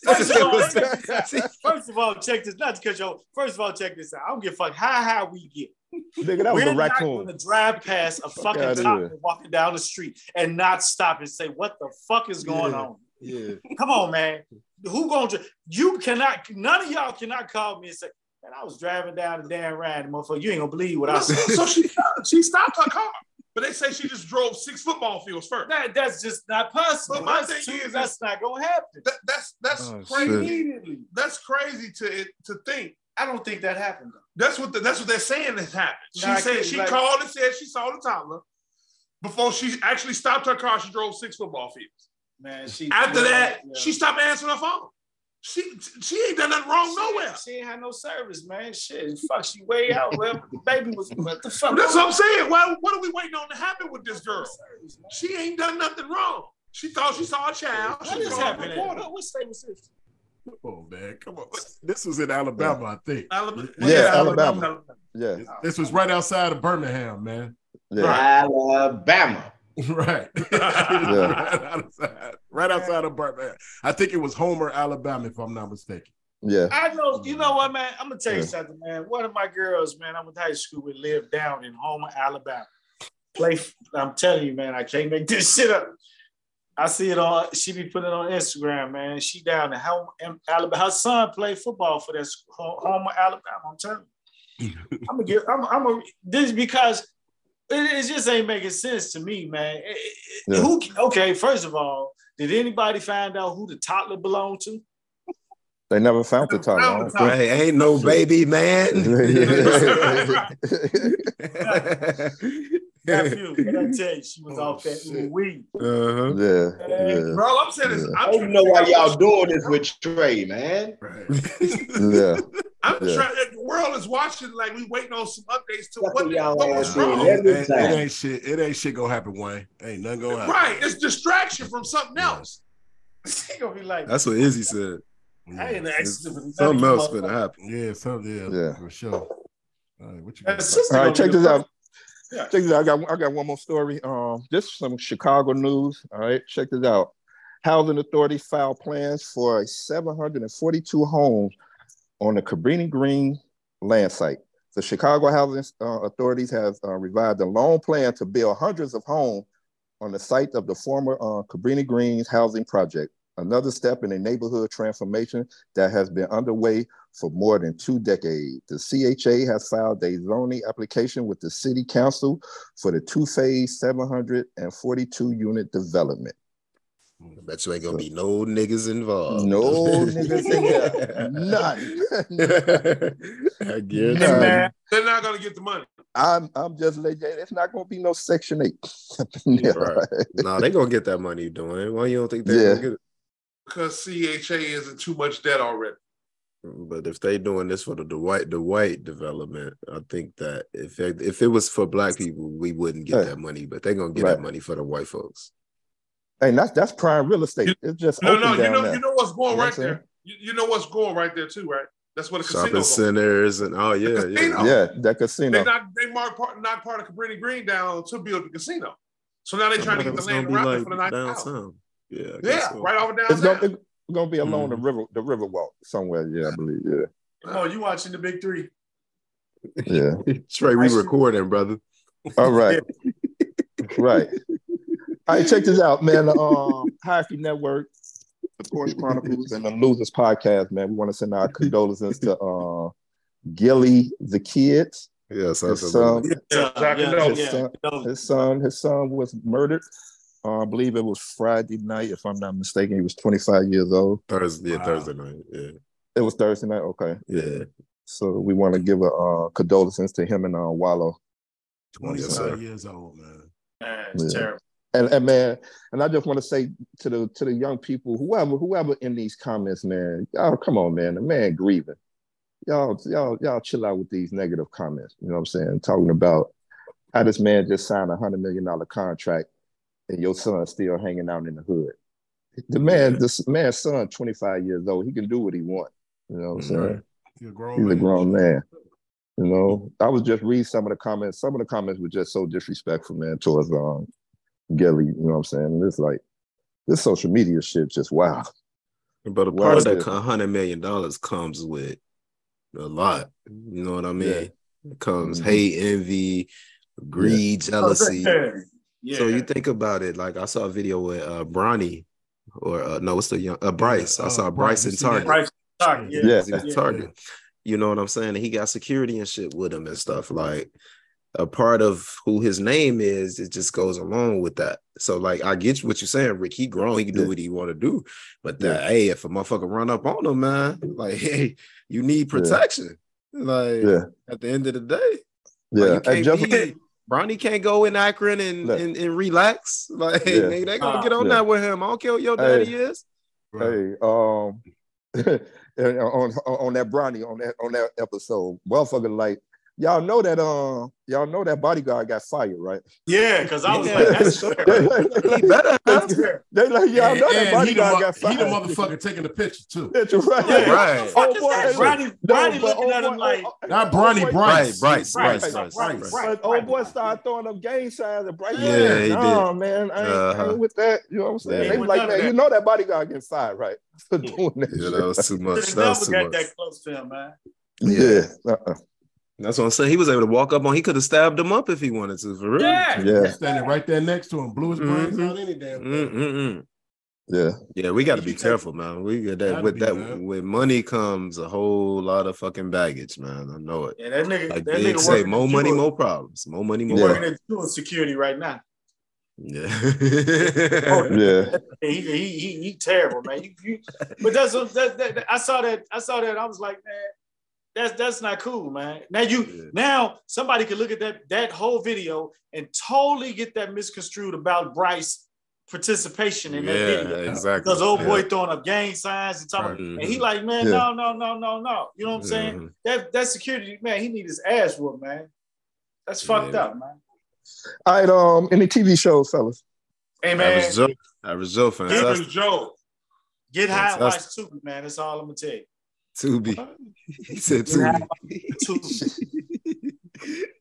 First of, all, first of all, check this. Not to cut you off. First of all, check this out. I don't give a fuck how high we get. Nigga, that was We're a not raccoon. going to drive past a fucking outta toddler here. walking down the street and not stop and say, "What the fuck is going Yeah. on?" Yeah. Come on, man. Who going to? You cannot. None of y'all cannot call me and say, And I was driving down the damn ride, motherfucker. You ain't gonna believe what I So, saw. so she she stopped her car, but they say she just drove six football fields first. That, that's just not possible. But my That's, thing too- is- that's not gonna happen. That, that's that's Oh, crazy. shit. Immediately. That's crazy to to think. I don't think that happened. Though. That's what the, that's what they're saying has happened. She I said she like- called and said she saw the toddler. Before she actually stopped her car, she drove six football fields. Man, she After yeah, that, yeah. she stopped answering her phone. She she ain't done nothing wrong She- nowhere. She ain't had no service, man. Shit, fuck, she way out. Well, the baby was what the fuck? That's what I'm saying. Why, what are we waiting on to happen with this girl? Service. She ain't done nothing wrong. She thought she saw a child. What She is happening? What, what state was this? Come on, man. Come on. This was in Alabama, I think. Alabama. Yeah, Alabama. Yeah, This was right outside of Birmingham, man. yeah. Alabama. right. right, outside, right outside of Birmingham. I think it was Hoover, Alabama, if I'm not mistaken. Yeah. I know, you know what, man? I'm gonna tell you Yeah. something, man. One of my girls, man, I'm to high school with lived down in Hoover, Alabama. Play, I'm telling you, man, I can't make this shit up. I see it on. She be putting it on Instagram, man. She down in Hoover, Alabama. Her son played football for that school, Hoover, Alabama. I'm telling you. I'm gonna get. I'm. I'm a, this because it, it just ain't making sense to me, man. It- it- Yeah. Who? Okay, first of all, did anybody find out who the toddler belonged to? They never found the toddler. I don't. Hey, ain't no baby man. Nephew, but I tell you, she was Oh, off that shit. weed. uh-huh. yeah, yeah, Bro, I'm saying is, I I'm don't trying know why y'all doing this with Trey, man. Right. yeah. I'm Yeah. trying. The world is watching like we waiting on some updates to That's what, what y'all what was wrong. It, ain't- it ain't shit. It ain't shit gonna happen, Wayne. Ain't nothing gonna happen. Right, it's distraction from something else. She gonna be like, That's what Izzy said. I ain't It's- asking Something else gonna happen. Yeah, something. Yeah, Yeah. for sure. All right, what you That got? sister All right, check this out. Check this out. I got I got one more story. Um, is some Chicago news. All right, check this out. Housing authorities filed plans for 742 homes on the Cabrini Green land site. The Chicago Housing uh, Authorities have uh, revised a long plan to build hundreds of homes on the site of the former uh, Cabrini Greens housing project. Another step in a neighborhood transformation that has been underway for more than two decades. The CHA has filed a zoning application with the City Council for the two-phase 742 unit development. I bet you ain't gonna be no niggas involved. No niggas in there. None. I guess. None. man. They're not gonna get the money. I'm I'm just letting you, it's not gonna be no section eight. Yeah, Right. No, they gonna get that money doing. Why you don't think they Yeah. gonna get it? Because CHA isn't too much debt already. But if they doing this for the, the white the white development, I think that if it, if it was for black people, we wouldn't get Right. that money. But they're gonna get Right. that money for the white folks. Hey, that's that's prime real estate. It's just No, open no, you know, there. you know what's going You know right what there. You, you know what's going right there too, right? That's what a casino. Shopping goes. centers and oh yeah, yeah. yeah, that They casino. they mark part knocked part of Cabrini Green down to build the casino. So now they're trying to get the land around like for the night house. downtown. Yeah, Yeah, so. right over It's downtown. gonna, it's gonna be along Mm-hmm. the river, the river walk somewhere. Yeah, I believe. Yeah, Oh, you watching the big three? yeah. Trey, we I recording, brother. All right, right. All right, check this out, man. The um, Hockey Network, the Sports Chronicles, and the Losers Podcast, man. We want to send our condolences to uh, Gillie the kids. Yes, His son, Yeah, Zach yeah, Knoll. his, son, yeah. his son, his son was murdered. Uh, I believe it was Friday night, if I'm not mistaken. He was 25 years old. Thursday, yeah, Wow. Thursday night. Yeah, It was Thursday night. Okay, yeah. so we want to give a uh, condolences to him and uh, Wallo. Twenty-five Yes, years old, man. Man, it's Yeah. terrible. And, and man, and I just want to say to the to the young people, whoever whoever in these comments, man, y'all come on, man, the man grieving. Y'all, y'all, y'all chill out with these negative comments. You know what I'm saying? Talking about how this man just signed a hundred million dollar contract and your son's still hanging out in the hood. The man, this man's son, 25 years old, he can do what he wants. You know what I'm saying? Right. You're a grown He's a grown man. You know, I was just reading some of the comments. Some of the comments were just so disrespectful, man, towards um Gillie. You know what I'm saying? And it's like this social media shit just wow. But a Well, part of that hundred million dollars comes with a lot. You know what I mean? Yeah. It comes Mhm. hate, envy, greed, jealousy. Yeah. So you think about it, like I saw a video with uh Bronny or uh, no, what's the young uh Bryce. I uh, saw Bryce, Bryce you in? Target. Bryce Tucker, yeah. Yeah. He Yeah. Target. You know what I'm saying? And he got security and shit with him and stuff. Like a part of who his name is, it just goes along with that. So like I get what you're saying, Rick. He grown, he can do Yeah. what he want to do. But that, hey, if a motherfucker run up on him, man, like hey, you need protection. Like Yeah. at the end of the day. Yeah. Like, you And can't just be, Bronny can't go in Akron and, Look. and, and relax. Like Yeah. they, they gonna Uh, get on yeah. that with him. I don't care what your Hey. daddy is. Hey, um, on on that Bronny on that on that episode, motherfucker, like y'all know that um y'all know that bodyguard got fired, right? Yeah, because I was Yeah. like, that's fair. they, He better have. they like y'all know that And he the, bodyguard mo- got he the motherfucker taking the picture too. Picture, right? Yeah, Right. What the fuck is Oh, boy, that? hey, Ronnie, No, Ronnie but looking oh, at him boy, like, oh, oh, Not oh, Bronny, boy, Bryce. Bryce, Bryce, Bryce, Bryce, Bryce, Bryce. Bryce. But old boy started throwing them gang signs and Bryce. Yeah, like, he nah, man, I ain't, Uh-huh. ain't with that. You know what I'm saying? Yeah. They Ain't was with like, man, you know that bodyguard getting fired, right? For doing that. Yeah, that was too much. That was too got much. that close to him, man. yeah. That's what I'm saying. He was able to walk up on. He could have stabbed him up if he wanted to. For real. Yeah. Yeah. Standing right there next to him, blew his brains Mhm. out any damn thing. Yeah. Yeah, we got to You be take- careful, man. We get that with be, that man. with money comes a whole lot of fucking baggage, man. I know it. Yeah, that nigga, Like that nigga say, more money, Jewel- more problems. More money, more Yeah. working problems. at Jewel security right now. Yeah. Yeah. He, he, he, he terrible, man. You, you, but that's what- that, that, that- I saw that. I saw that. I was like, man, that's that's not cool, man. Now you Yeah. now somebody could look at that that whole video and totally get that misconstrued about Bryce participation in that video. exactly. Because old boy Yeah. throwing up gang signs and talking, and Mm-hmm. he like, man, Yeah. no, no, no, no, no. You know what I'm saying? Mhm. That that security man, he need his ass whooped, man. That's fucked Yeah. up, man. All right, um, any TV shows, fellas? Hey man, Average Joe. Average Joe, Even fantastic. Joe. get high and watch Fantastic. Tubi, man. That's all I'm gonna tell you. Tubi. He said Get high Tubi. and watch Tubi.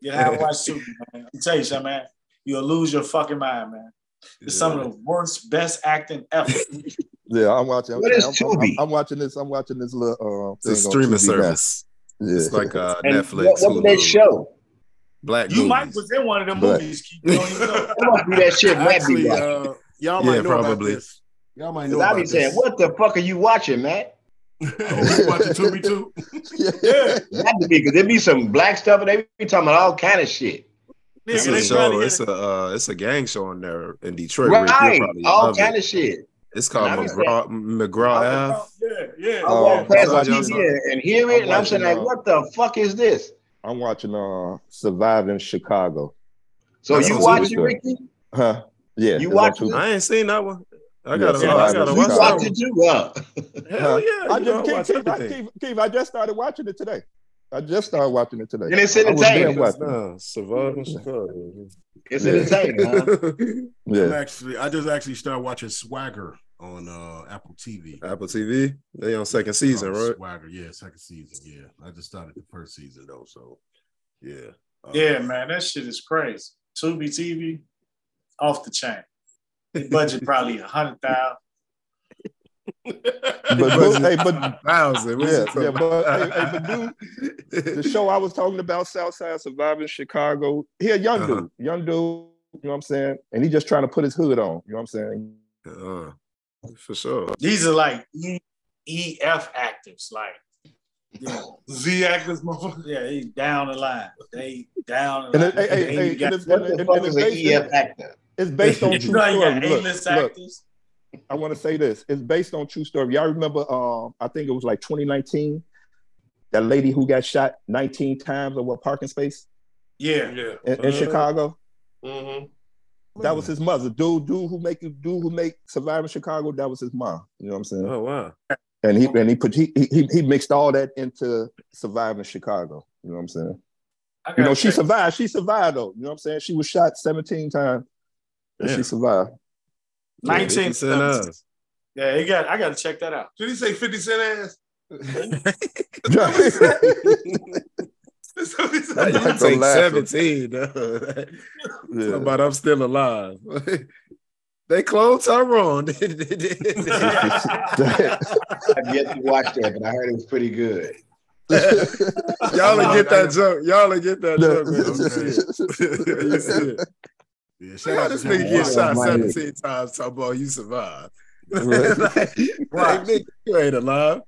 Get high and watch Tubi, man. I tell you something, man. You'll lose your fucking mind, man. It's some of the worst, best acting ever. Yeah, I'm watching. What is I'm, I'm, Tubi? I'm watching this. I'm watching this little uh, It's a thing on streaming Tubi service. Yeah. It's like uh, And Netflix. What, what did they show? Black You movies. might was in one of them But- movies. Keith. You don't know. That must be that shit Matt Actually, uh, y'all Yeah, might know about probably. this. Y'all might know Because I about be saying, this. what the fuck are you watching, Matt? Oh, you watching Tubi too? Yeah, That be because there be some black stuff and they be talking about all kind of shit. It's nigga, a show. It's a uh, it's a gang show in there in Detroit. Right. probably All kind it. of shit. It's called And I be McGraw McGraw Ave. Yeah, yeah. I Oh, walk past the that's what y'all TV and hear it, I'm and I'm saying, like, uh, what the fuck is this? I'm watching uh, Surviving Chicago. So That's you on watch it, Ricky? Huh? Yeah. You it's on watch Tubi. I ain't seen that one. I gotta, so I I gotta just- You watch watch it too, huh? Hell yeah! I you know, I just watch Keith, Keith, everything. Keith, Keith, I just started watching it today. I just started watching it today. And it's I was entertaining. damn watching. Nah, surviving Chicago. It's Yeah. entertaining, huh? I'm Yeah. actually, I just actually started watching Swagger on uh, Apple TV. Apple TV. They on second season, Oh, right? Swagger, yeah, second season. Yeah, I just started the first season though, so yeah. Uh, Yeah, man, that shit is crazy. Tubi TV, off the chain. The budget probably a hundred thousand. But, but hey, but thousand. Yeah, yeah, but hey, hey, but dude, the show I was talking about, Southside Surviving Chicago. He a young Uh-huh. dude, young dude. You know what I'm saying? And he just trying to put his hood on. You know what I'm saying? Uh, for sure. These are like E- EF actors, like yeah, Z actors, motherfucker. yeah, he down the line. They down the And line. it, hey, hey, They hey, ain't got- and it's, What and, the and, fuck and is it's an based, EF actor? It's based on true know, story. got Look, look. I want to say this. It's based on true story. Y'all remember? Um, I think it was like 2019. That lady who got shot 19 times over a parking space Yeah, Yeah. in, in Uh, Chicago. Mm-hmm. That was his mother. Dude, dude who make you dude who make Surviving Chicago. That was his mom. You know what I'm saying? Oh wow. And he and he put he, he he mixed all that into Surviving Chicago. You know what I'm saying? You know, she survived. She survived though. You know what I'm saying? She was shot 17 times. And she survived. 19 50 Cent ass. Yeah, he got. I got to check that out. Did he say 50 Cent ass? That's what he Now said. you Michael take 17. though. Yeah. But I'm still alive. they cloned Tyrone. I've yet to watch that, but I heard it was pretty good. Y'all will get that joke. Y'all will get that joke. Man. Yeah. you yeah, shout Shout out out to this nigga get shot Almighty. 17 times talking about you survived. Right. like, Right. nigga, you ain't alive.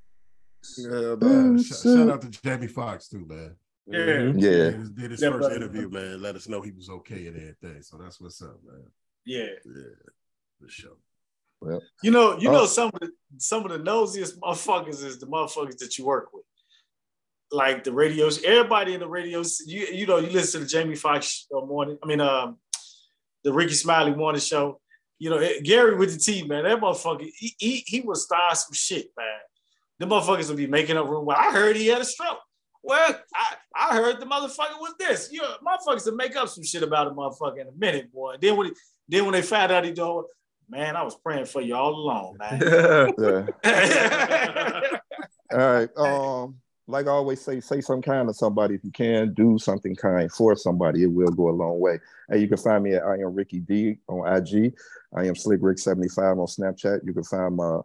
Yeah, Oh, man. Sh- shout out to Jamie Foxx too, man. Yeah. Did Yeah. his, did his Yeah, first brother. interview, man. Let us know he was okay and everything. So that's what's up, man. Yeah. Yeah, for sure. Well, you know, you Oh. know, some of the some of the nosiest motherfuckers is the motherfuckers that you work with. Like the radios, everybody in the radios, you you know, you listen to Jamie Foxx uh, morning. I mean, um, the Rickey Smiley morning show. You know, eh, Gary with the T, man. That motherfucker, he he, he would start some shit, man. The motherfuckers would be making up room. Well, I heard he had a stroke. Well, I, I heard the motherfucker was this. You know, motherfuckers would make up some shit about a motherfucker in a minute, boy. Then when he, then when they found out he doing, man, I was praying for you all along, man. Yeah. All right. Um, like I always say, say some kind to somebody if you can. Do something kind for somebody. It will go a long way. And you can find me at I am Ricky D on IG. I am Slick Rick 75 on Snapchat. You can find my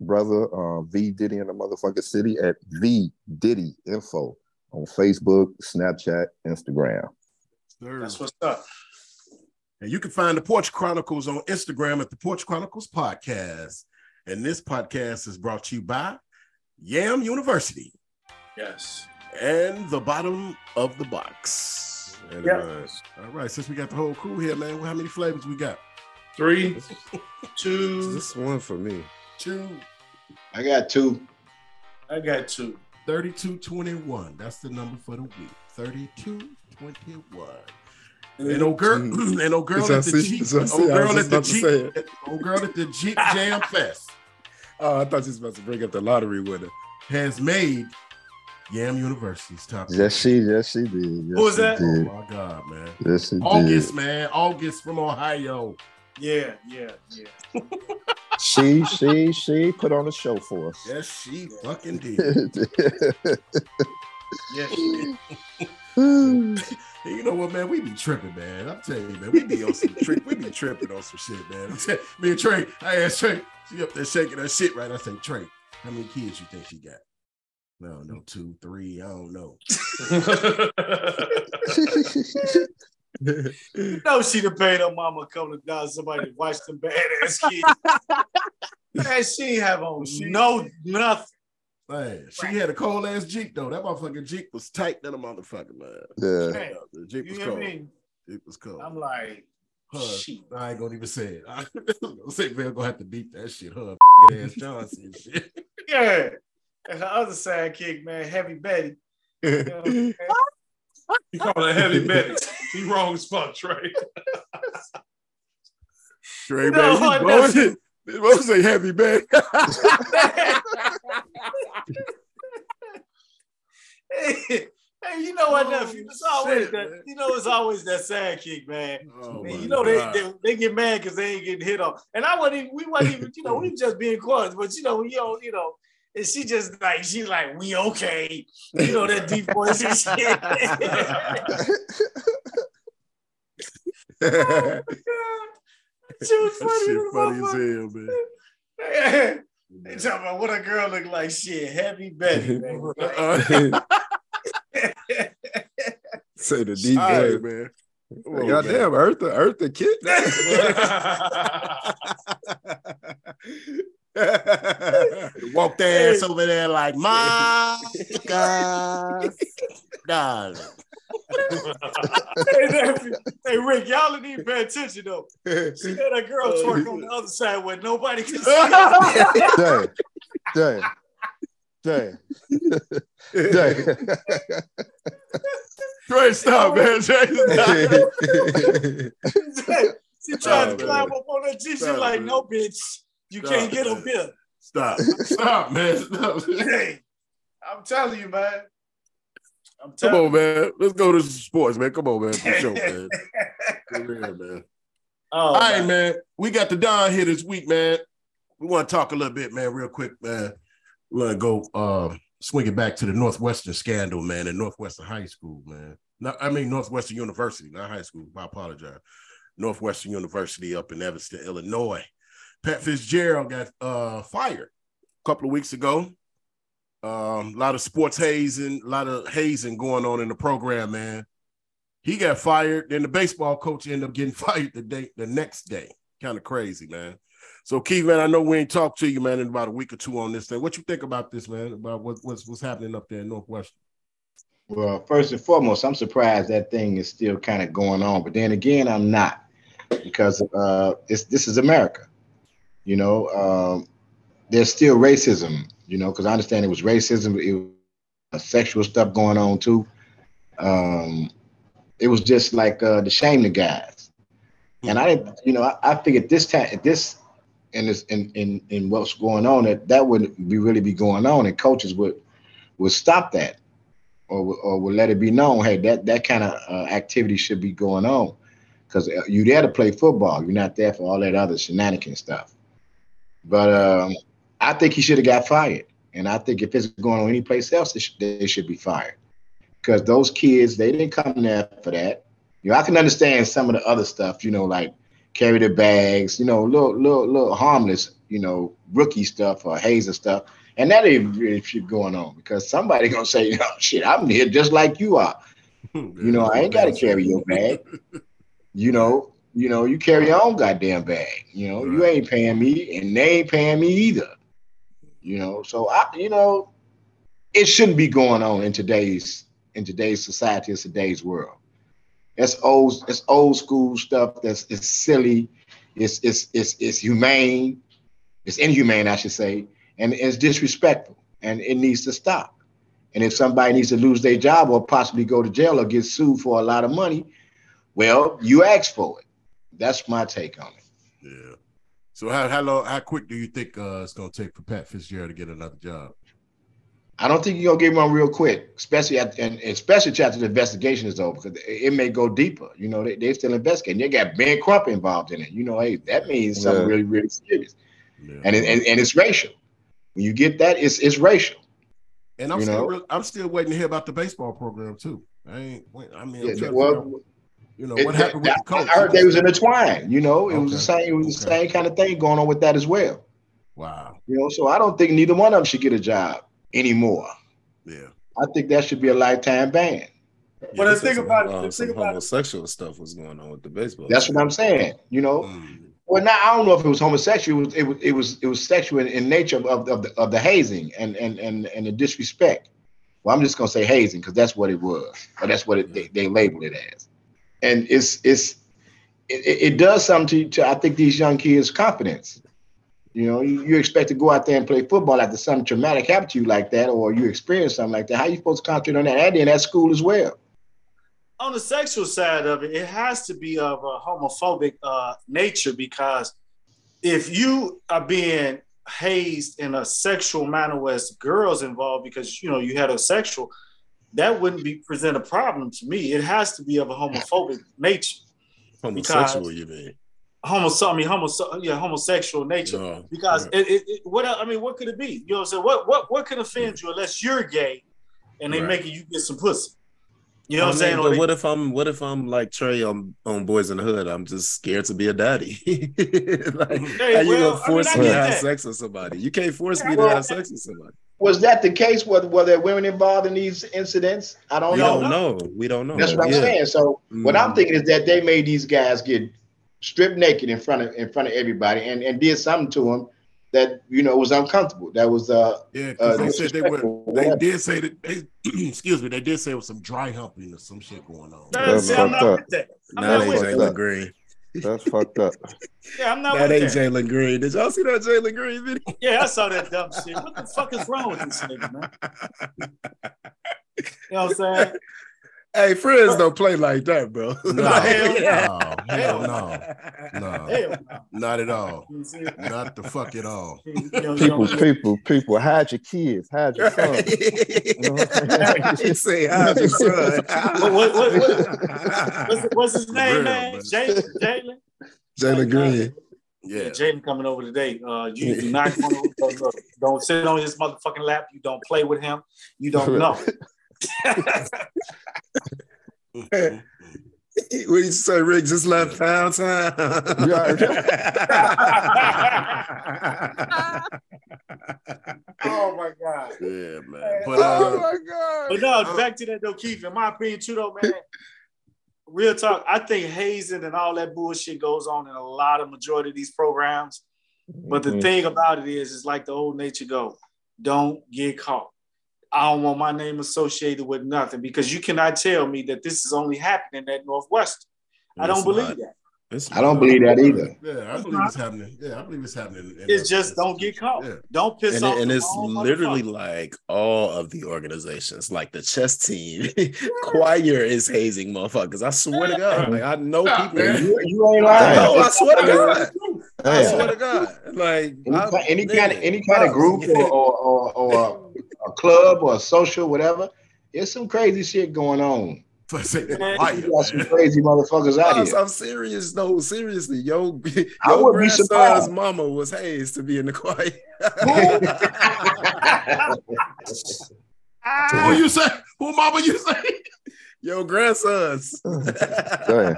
brother uh, V Diddy in the motherfucker city at V Diddy Info on Facebook, Snapchat, Instagram. Sir. That's what's up. And you can find the Porch Chronicles on Instagram at the Porch Chronicles Podcast. And this podcast is brought to you by Yam University Yes. and the bottom of the box. And, Yeah. uh, all right, since we got the whole crew here, man, how many flavors we got? Three, two. This one for me. Two, I got two. I got two. 3221. That's the number for the week. 3221. And old girl, and old girl That's at the see- Jeep, that's what I see. old girl just at the Jeep, old girl at the Jeep Jam Fest Oh, I thought you was about to bring up the lottery winner. has made Yam University's top. Yes, she, yes, she did. Yes, Who was she that? Oh my God, man. Yes, she August, did. man. August from Ohio. Yeah, yeah, yeah. She, she, she put on a show for us. Yes, she fucking did. Yeah. Hey, you know what, man? We be tripping, man. I'm telling you, man. We be on some trick. We be tripping on some shit, man. I'm tell- Me and Trey, I asked Trey, she up there shaking her shit, right? I say, Trey, how many kids you think she got? No, no, two, three. I don't know. You know she done paid her mama a couple of dollars somebody to watch them badass kids. Man, she ain't have on She- no nothing. Man, she had a cold ass Jeep though. That motherfucking Jeep was tight than a motherfucker, man. yeah. Man, The Jeep you was cold. what I mean? It was cold. I'm like, Huh. I ain't gonna even say it. I say Bill gonna have to beat that shit. Her ass Johnson shit. Yeah. And her other sidekick, man, Heavy Betty. You know what I'm call it heavy Betty. He wrong as fuck, Trey. Trey, No, man, I you blowing it. What say heavy man? hey, hey, you know what, oh, nephew? It's always shit, that. man. You know, it's always that sidekick, man. Oh, Man, you know they, they they get mad because they ain't getting hit on. And I wasn't even, we wasn't even, you know, we just being quiet. But you know, you know, you know, and she just like she's like, we okay. You know, that deep voice and shit. she was that funny. shit funny as hell, man. They talking about what a girl look like. Shit, heavy Betty, man. Say the deep all right, voice. man. Come on, God man. damn, Eartha, Eartha Kitt. Walk their ass over there like my God, darling. hey, nephew. hey, Rick, y'all need to pay attention though. See that a girl twerk on the other side where nobody can see. Dang. Dang. Dang. Dang. Trey, stop, man. Trey, stop. she tried Oh, to climb up on that G. She like, no, bitch, you Stop, can't get up here. Stop. Stop, man. Stop. Hey, I'm telling you, man. I'm telling Come on, man. Let's go to sports, man. Come on, man. For sure, man. Real, man. Oh, All right, man. man. We got the Don here this week, man. We want to talk a little bit, man, real quick, man. We want to go uh, swing it back to the Northwestern scandal, man, in Northwestern High School, man. No, I mean Northwestern University, not high school. I apologize. Northwestern University up in Evanston, Illinois. Pat Fitzgerald got uh, fired a couple of weeks ago. Um, a lot of sports hazing, a lot of hazing going on in the program, man. He got fired. Then the baseball coach ended up getting fired the day the next day. Kind of crazy, man. So, Keith, man, I know we ain't talked to you, man, in about a week or two on this thing. What you think about this, man? About what, what's what's happening up there in Northwestern? Well, first and foremost, I'm surprised that thing is still kind of going on. But then again, I'm not because uh, this is America. You know, um, there's still racism. You know, because I understand it was racism, it was sexual stuff going on too. Um, it was just like uh, to shame the guys. And I you know, I, I figured this time, this and this in, in in what's going on, that that would be really be going on, and coaches would would stop that, or or would let it be known, hey, that that kind of uh, activity should be going on, because you there to play football, you're not there for all that other shenanigan stuff. But um, I think he should have got fired, and I think if it's going on any place else, they should, they should be fired, because those kids they didn't come there for that. You know, I can understand some of the other stuff, you know, like carry the bags, you know, little, little, little harmless, you know, rookie stuff or hazer stuff. And that ain't really shit going on because somebody gonna say, oh, shit, I'm here just like you are. You know, I ain't gotta carry your bag. You know, you know, you carry your own goddamn bag. You know, you ain't paying me and they ain't paying me either. You know, so I, you know, it shouldn't be going on in today's in today's society, in today's world. That's old. It's old school stuff. That's it's silly. It's it's it's it's humane. It's inhumane, I should say, and it's disrespectful, and it needs to stop. And if somebody needs to lose their job or possibly go to jail or get sued for a lot of money, well, you asked for it. That's my take on it. Yeah. So how how long how quick do you think uh, it's gonna take for Pat Fitzgerald to get another job? I don't think you're gonna get one real quick, especially at, and especially after the investigation is over, because it may go deeper. You know, they, they're still investigating. They got Ben Crump involved in it. You know, hey, that means something Yeah. really, really serious. Yeah. And, it, and and it's racial. When you get that, it's it's racial. And I'm you still know? I'm still waiting to hear about the baseball program too. I ain't I mean I'm Yeah, well, figure out, you know It- what happened with I- the coach. I heard they was intertwined. You know, it was the same. It was the same kind of thing going on with that as well. Wow. You know, so I don't think neither one of them should get a job anymore. Yeah. I think that should be a lifetime ban. But Yeah, the this thing about it- some, the uh, some thing about it- homosexual stuff was going on with the baseball. That's what I'm saying. You know, Mm. well, now I don't know if it was homosexual. It was it was it was, it was sexual in, in nature of, of the of the hazing and and and and the disrespect. Well, I'm just gonna say hazing because that's what it was, or that's what it, they, they labeled it as. And it's it's it, it does something to, to I think these young kids' confidence. You know, you, you expect to go out there and play football after something traumatic happened to you like that, or you experience something like that. How you supposed to concentrate on that? And then at school as well. on the sexual side of it, it has to be of a homophobic uh, nature because if you are being hazed in a sexual manner where it's girls involved because you know you had a sexual, that wouldn't be present a problem to me. It has to be of a homophobic nature. homosexual, you mean? Homo, I mean, homo, yeah, homosexual nature. No. Because Yeah. it, it, it- what I mean, what could it be? You know what I'm saying? What what what could offend you unless you're gay and they Right. making you get some pussy? You know what I I'm saying? but they- what if I'm what if I'm like Trey on, on Boyz n the Hood? I'm just scared to be a daddy. like mm-hmm. Hey, how you well, gonna I mean, force me to have that. sex with somebody? You can't force me to have sex with somebody. Was that the case? Were, were there women involved in these incidents? I don't We know. don't know. We don't know. That's what I'm saying. So what I'm Mm. thinking is that they made these guys get stripped naked in front of in front of everybody and, and did something to them that you know was uncomfortable. That was uh Yeah, Uh, they said they were. They did say that. They, excuse me. They did say it was some dry humping or some shit going on. Nah, That's see, I'm not with that. I'm That not with that. Jalen up. Green. That's fucked up. Yeah, I'm not That with ain't that. Jalen Green. Did y'all see that Jalen Green video? Yeah, I saw that dumb shit. What the fuck is wrong with this nigga, man? You know what I'm saying? Hey, friends don't play like that, bro. No, Hell no, hell no, no, Hell no. not at all. Not the fuck at all. You know, you People, people, people, hide your kids, hide your sons. he say, "How's your son?" What- what- what- what's, what's his name, Real, man? man. Jalen. Jalen. Jalen Green. Yeah. Jalen coming over today. Uh, you do not want to don't, don't sit on his motherfucking lap. You don't play with him. You don't know. What did you say, Rick? Just left pound time. oh my god. Yeah, man. But oh uh, my god! But no, back to that though, Keith. In my opinion, too, though, man. Real talk. I think hazing and all that bullshit goes on in a lot of majority of these programs. But the Mhm. thing about it is, it's like the old nature go, don't get caught. I don't want my name associated with nothing because you cannot tell me that this is only happening at Northwestern. I don't believe not. that. It's I don't believe that either. Yeah, I believe it's happening. Yeah, I believe it's happening. in It's just don't get caught. Yeah. Don't piss and, off. and the it's literally like all of the organizations, like the chess team, choir is hazing motherfuckers. I swear to God, like I know Stop, people. You, you ain't No, lying. I swear to God, I swear to God, like Any, I- ki- any kind of any kind of group or or, or, or a, a club or a social whatever, there's some crazy shit going on. For sake of Man, quiet, You got some crazy motherfuckers out here. I'm serious though. Seriously, yo, I your would be surprised. mama was hazed to be in the choir. Who you say? Who mama you say? Your grandsons. Damn.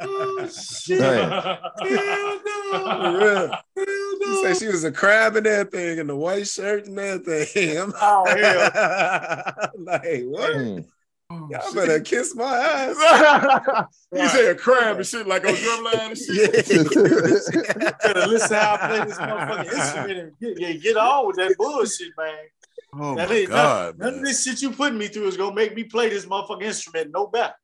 Oh, shit. Damn. For real. She said she was a crab and everything, in the white shirt and everything. I'm Oh, hell. like, what? Mm. Y'all better kiss my ass. You say a crab and shit like on drumline and shit. Yeah. Better listen how I play this motherfucking instrument and get, yeah, get on with that bullshit, man. Oh That my ain't- god, None of this shit you putting me through is gonna make me play this motherfucking instrument no better.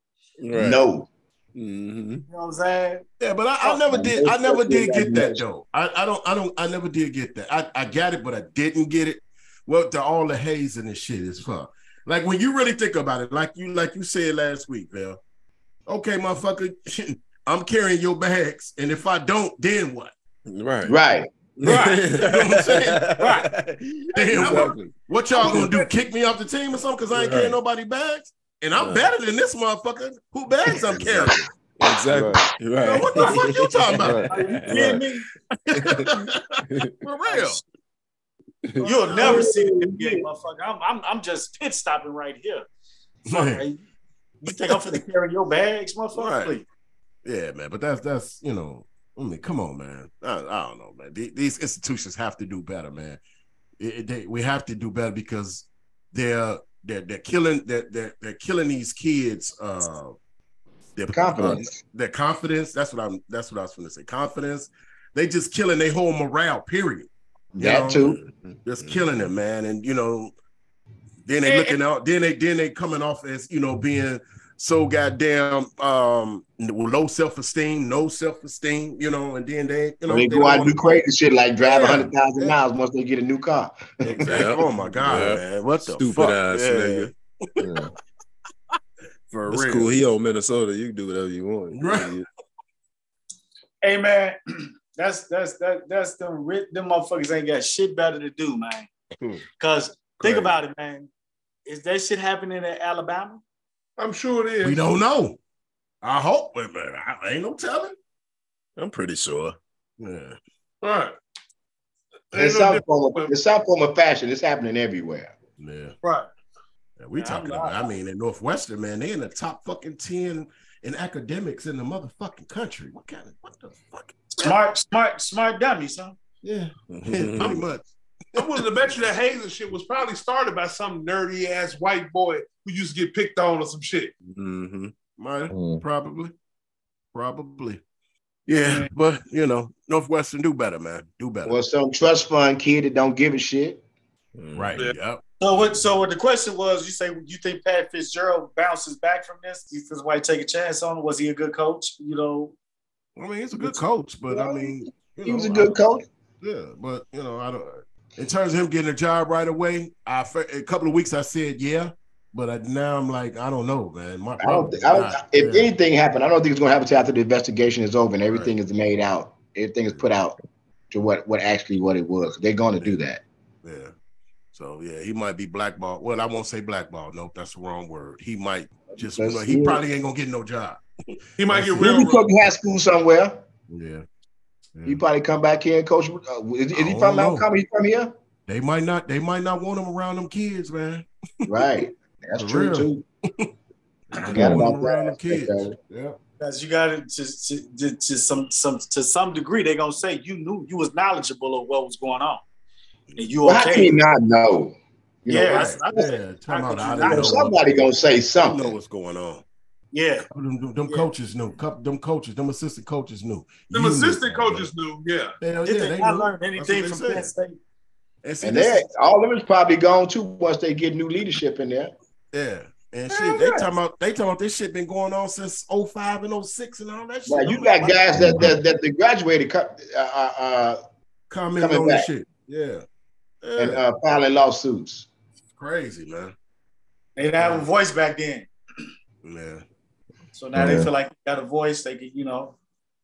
Right. No. Mhm. You know what I'm saying? Yeah, but I, I never did. I never did get that though. I, I don't. I don't. I never did get that. I, I got it, but I didn't get it. Well, to all the hazing and this shit is fun. Like when you really think about it, like you like you said last week, Bill. Okay, motherfucker, I'm carrying your bags, and if I don't, then what? Right. Right. Right. You know what I'm saying? Right. Damn, Exactly. what y'all gonna do? Kick me off the team or something? Because I ain't carrying nobody bags, and I'm Right. better than this motherfucker. Who bags I'm carrying? Exactly. You Right. know, what the fuck you talking about? Right. Are you kidding me? For real. You'll never see the NBA, motherfucker. I'm, I'm, I'm just pit stopping right here. Man. You think I'm finna carry your bags, motherfucker? Right. Please. Yeah, man, but that's that's you know, I mean, come on, man. I, I don't know, man. The- These institutions have to do better, man. It- it- they, we have to do better because they're they're they're killing they're they're, they're killing these kids. Uh, their Confidence. their confidence. That's what I'm. That's what I was going to say. Confidence. They just killing their whole morale. Period. You That know? too. Just killing them, man. And you know, then they looking out. Then they then they coming off as you know being so goddamn um low self esteem, no self esteem. You know, and then they you know they they go don't out and do crazy shit like drive a Yeah. hundred thousand Yeah. miles once they get a new car. Exactly. Oh my god, Yeah. man! What the Stupid fuck? ass Yeah, nigga. Yeah. For It's real. cool. He on Minnesota. You can do whatever you want. Right. Hey man, that's that's that that's them rich them motherfuckers ain't got shit better to do, man. Hmm. Cause think about it, man. Is that shit happening in Alabama? I'm sure it is. We don't know. I hope, but man, I ain't no telling. I'm pretty sure. Yeah. Right. In Ain't no some form of, in some form of fashion, it's happening everywhere. Yeah. Right. Yeah, we Yeah, talking about. I mean, in Northwestern, man, they in the top fucking ten in academics in the motherfucking country. What kind of what the fuck? Smart, smart, smart dummies, huh? Yeah, pretty much. I'm willing to bet you that Hazen shit was probably started by some nerdy ass white boy who used to get picked on or some shit. hmm Might Mm. probably, probably. Yeah, but you know, Northwestern do better, man. Do better. Well, some trust fund kid that don't give a shit. right. Yeah. Yep. So what? So what the question was? You say you think Pat Fitzgerald bounces back from this? You think why take a chance on him? Was he a good coach? You know, I mean, he's a good coach, but I mean, He was a know, good coach. Yeah, but you know, I don't. In terms of him getting a job right away, I a couple of weeks I said yeah, but I, now I'm like I don't know, man. My, I don't. think- I don't. not, If yeah. anything happened, I don't think it's going to happen until after the investigation is over and everything is made out. Everything is put out to what what actually what it was. They're going to do that. Yeah. So yeah, he might be blackballed. Well, I won't say blackballed. Nope, that's the wrong word. He might just. That's- he probably ain't gonna get no job. He might get real. He'll be high school somewhere. Yeah. He probably come back here and coach. Uh, is, is he from Mount know. Carmel? He from here? They might not. They might not want him around them kids, man. Right. That's For true real. too. They Forgot about him around them kids. aspect of it. Yeah. because you got it to, to, to, to some some to some degree. They're gonna say you knew you was knowledgeable of what was going on, and you Well, how can okay. you not know? You know, Yeah, right. that's- I- Yeah. Time I out. could I you didn't know somebody gonna say I know something. what's going on. Yeah, Them, them, them Yeah. coaches knew. Them coaches, them assistant coaches knew. Them You knew. assistant coaches knew, yeah. Hell yeah, they they not knew. learn anything from Penn. State? And, see, And this they is- all of them is probably gone too once they get new leadership in there. yeah. And Hell shit, they yeah. talking about they talking about this shit been going on since 05 and 06 and all that shit. Now I'm you like, got guys that that, that they graduated co- uh, uh, uh, coming on this back. shit. Yeah. Yeah. and uh, filing lawsuits. Crazy, man. They didn't have a voice back then, Yeah. So now they feel like they got a voice. They can, you know,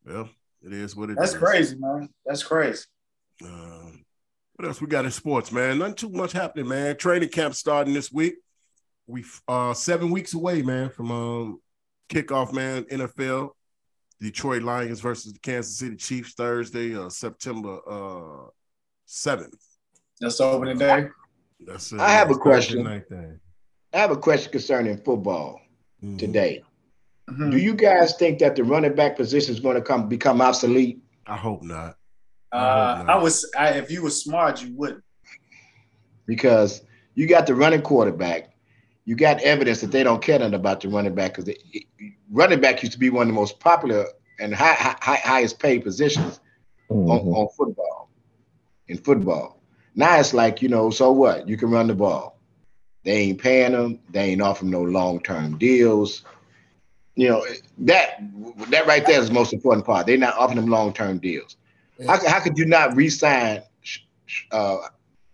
Well, it is what it is. that's crazy, man. That's crazy. Um, what else we got in sports, man? Nothing too much happening, man. Training camp starting this week. We uh seven weeks away, man, from um kickoff, man. NFL, Detroit Lions versus the Kansas City Chiefs Thursday, uh September uh seventh. That's the opening day. That's it. I have a That's Thursday question. I have a question concerning football Mhm. today. Mhm. Do you guys think that the running back position is going to come become obsolete? I hope not. Uh, hope not. I was, I, if you were smart, you wouldn't. Because you got the running quarterback, you got evidence that they don't care nothing about the running back because running back used to be one of the most popular and high, high, highest paid positions on, Mhm. on football. In football, now it's like you know, so what? You can run the ball. They ain't paying them. They ain't offering no long term deals. You know that that right there is the most important part. They're not offering them long term deals. How, how could you not re-sign uh,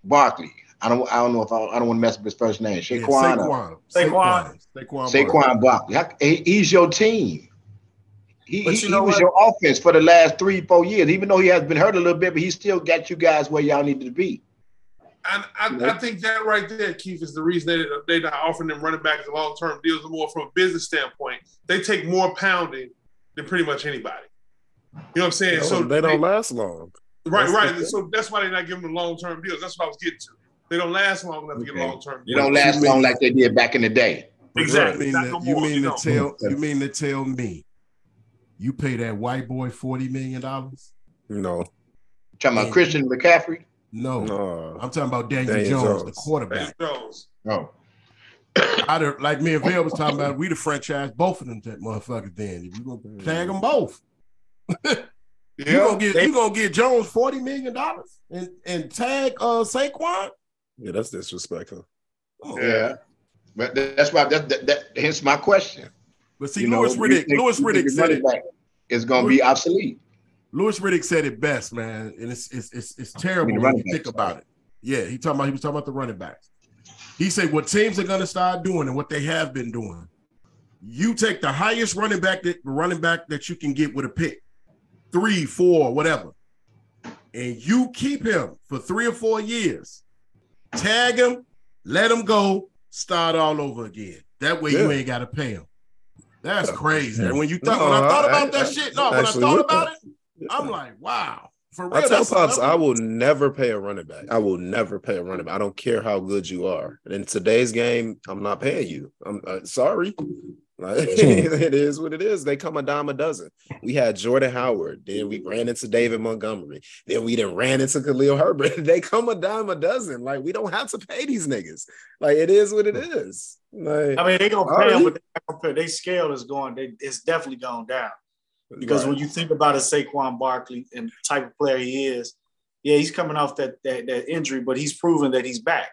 Barkley? I don't I don't know if I, I don't want to mess up his first name. Yeah, Saquon. Saquon. Saquon. Saquon. Saquon Barkley. Barkley. How- he- he's your team. He, he, you he was your offense for the last three, four years. Even though he has been hurt a little bit, but he still got you guys where y'all needed to be. And I, I think that right there, Keith, is the reason they they're not offering them running backs long term deals more from a business standpoint. They take more pounding than pretty much anybody. You know what I'm saying? so they don't last long. Right, That's right. So that's why they're not giving them long term deals. That's what I was getting to. They don't last long enough to get long term. You don't last long like they did back in the day. Exactly. You mean, Not to, no you mean you to tell you mean to tell me you pay that white boy forty million dollars? No, Talking about Christian McCaffrey. No, no. I'm talking about Daniel, Daniel Jones, the Jones. quarterback. Jones. Oh, I'd have, like me and Vail was talking about, we the franchise both of them that motherfucker Then if you gonna tag them both, you gonna get you gonna get Jones forty million dollars and and tag uh Saquon. Yeah, that's disrespectful. Come on. yeah. But that's why that, that, that hence my question. But see, You Louis you Riddick, think- Louis Riddick said running it. back is going to be obsolete. Louis Riddick said it best, man, and it's it's it's, it's terrible when you think about it. Yeah, he talking about he was talking about the running backs. He said what teams are going to start doing and what they have been doing. You take the highest running back that running back that you can get with a pick, three, four, whatever, and you keep him for three or four years. Tag him, let him go, start all over again. That way you ain't got to pay him. That's Yeah. crazy. And when you thought No, when I thought I- about that I- shit, no, when I thought about it, I'm like, wow. For real, I tell Pops, I will never pay a running back. I will never pay a running back. I don't care how good you are. In today's game, I'm not paying you. I'm uh, sorry. Like, it is what it is. They come a dime a dozen. We had Jordan Howard. Then we ran into David Montgomery. Then we then ran into Khalil Herbert. they come a dime a dozen. Like we don't have to pay these niggas. Like it is what it is. Like I mean, they gonna pay Alright. them, but they not gonna they scale is going. They, it's definitely going down because right. when you think about a Saquon Barkley and type of player he is, yeah, he's coming off that that, that injury, but he's proven that he's back.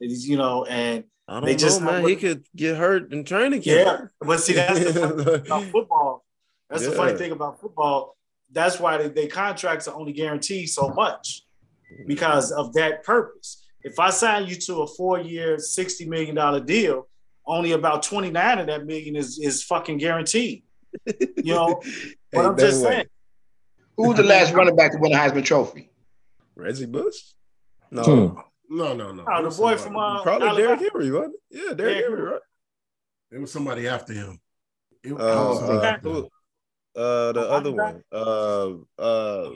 That he's you know, and I don't they know, just man. He could get hurt in training yeah, but see that's the funny thing about football. That's the funny thing about football. That's why they, they contracts are only guaranteed so much because of that purpose. If I sign you to a four-year, sixty million dollar deal, only about twenty-nine of that million is is fucking guaranteed. You know, but Ain't I'm just way. saying. Who was the last running back to win the Heisman Trophy? Reggie Bush? No. Hmm. No, no, no. Oh, the boy somebody- from uh, Probably Alabama. Derrick Henry, wasn't it? Yeah, Derrick Derrick Henry, right? It was somebody after him. It, it Uh, was uh, who- uh, the Oh, other one. Uh, uh,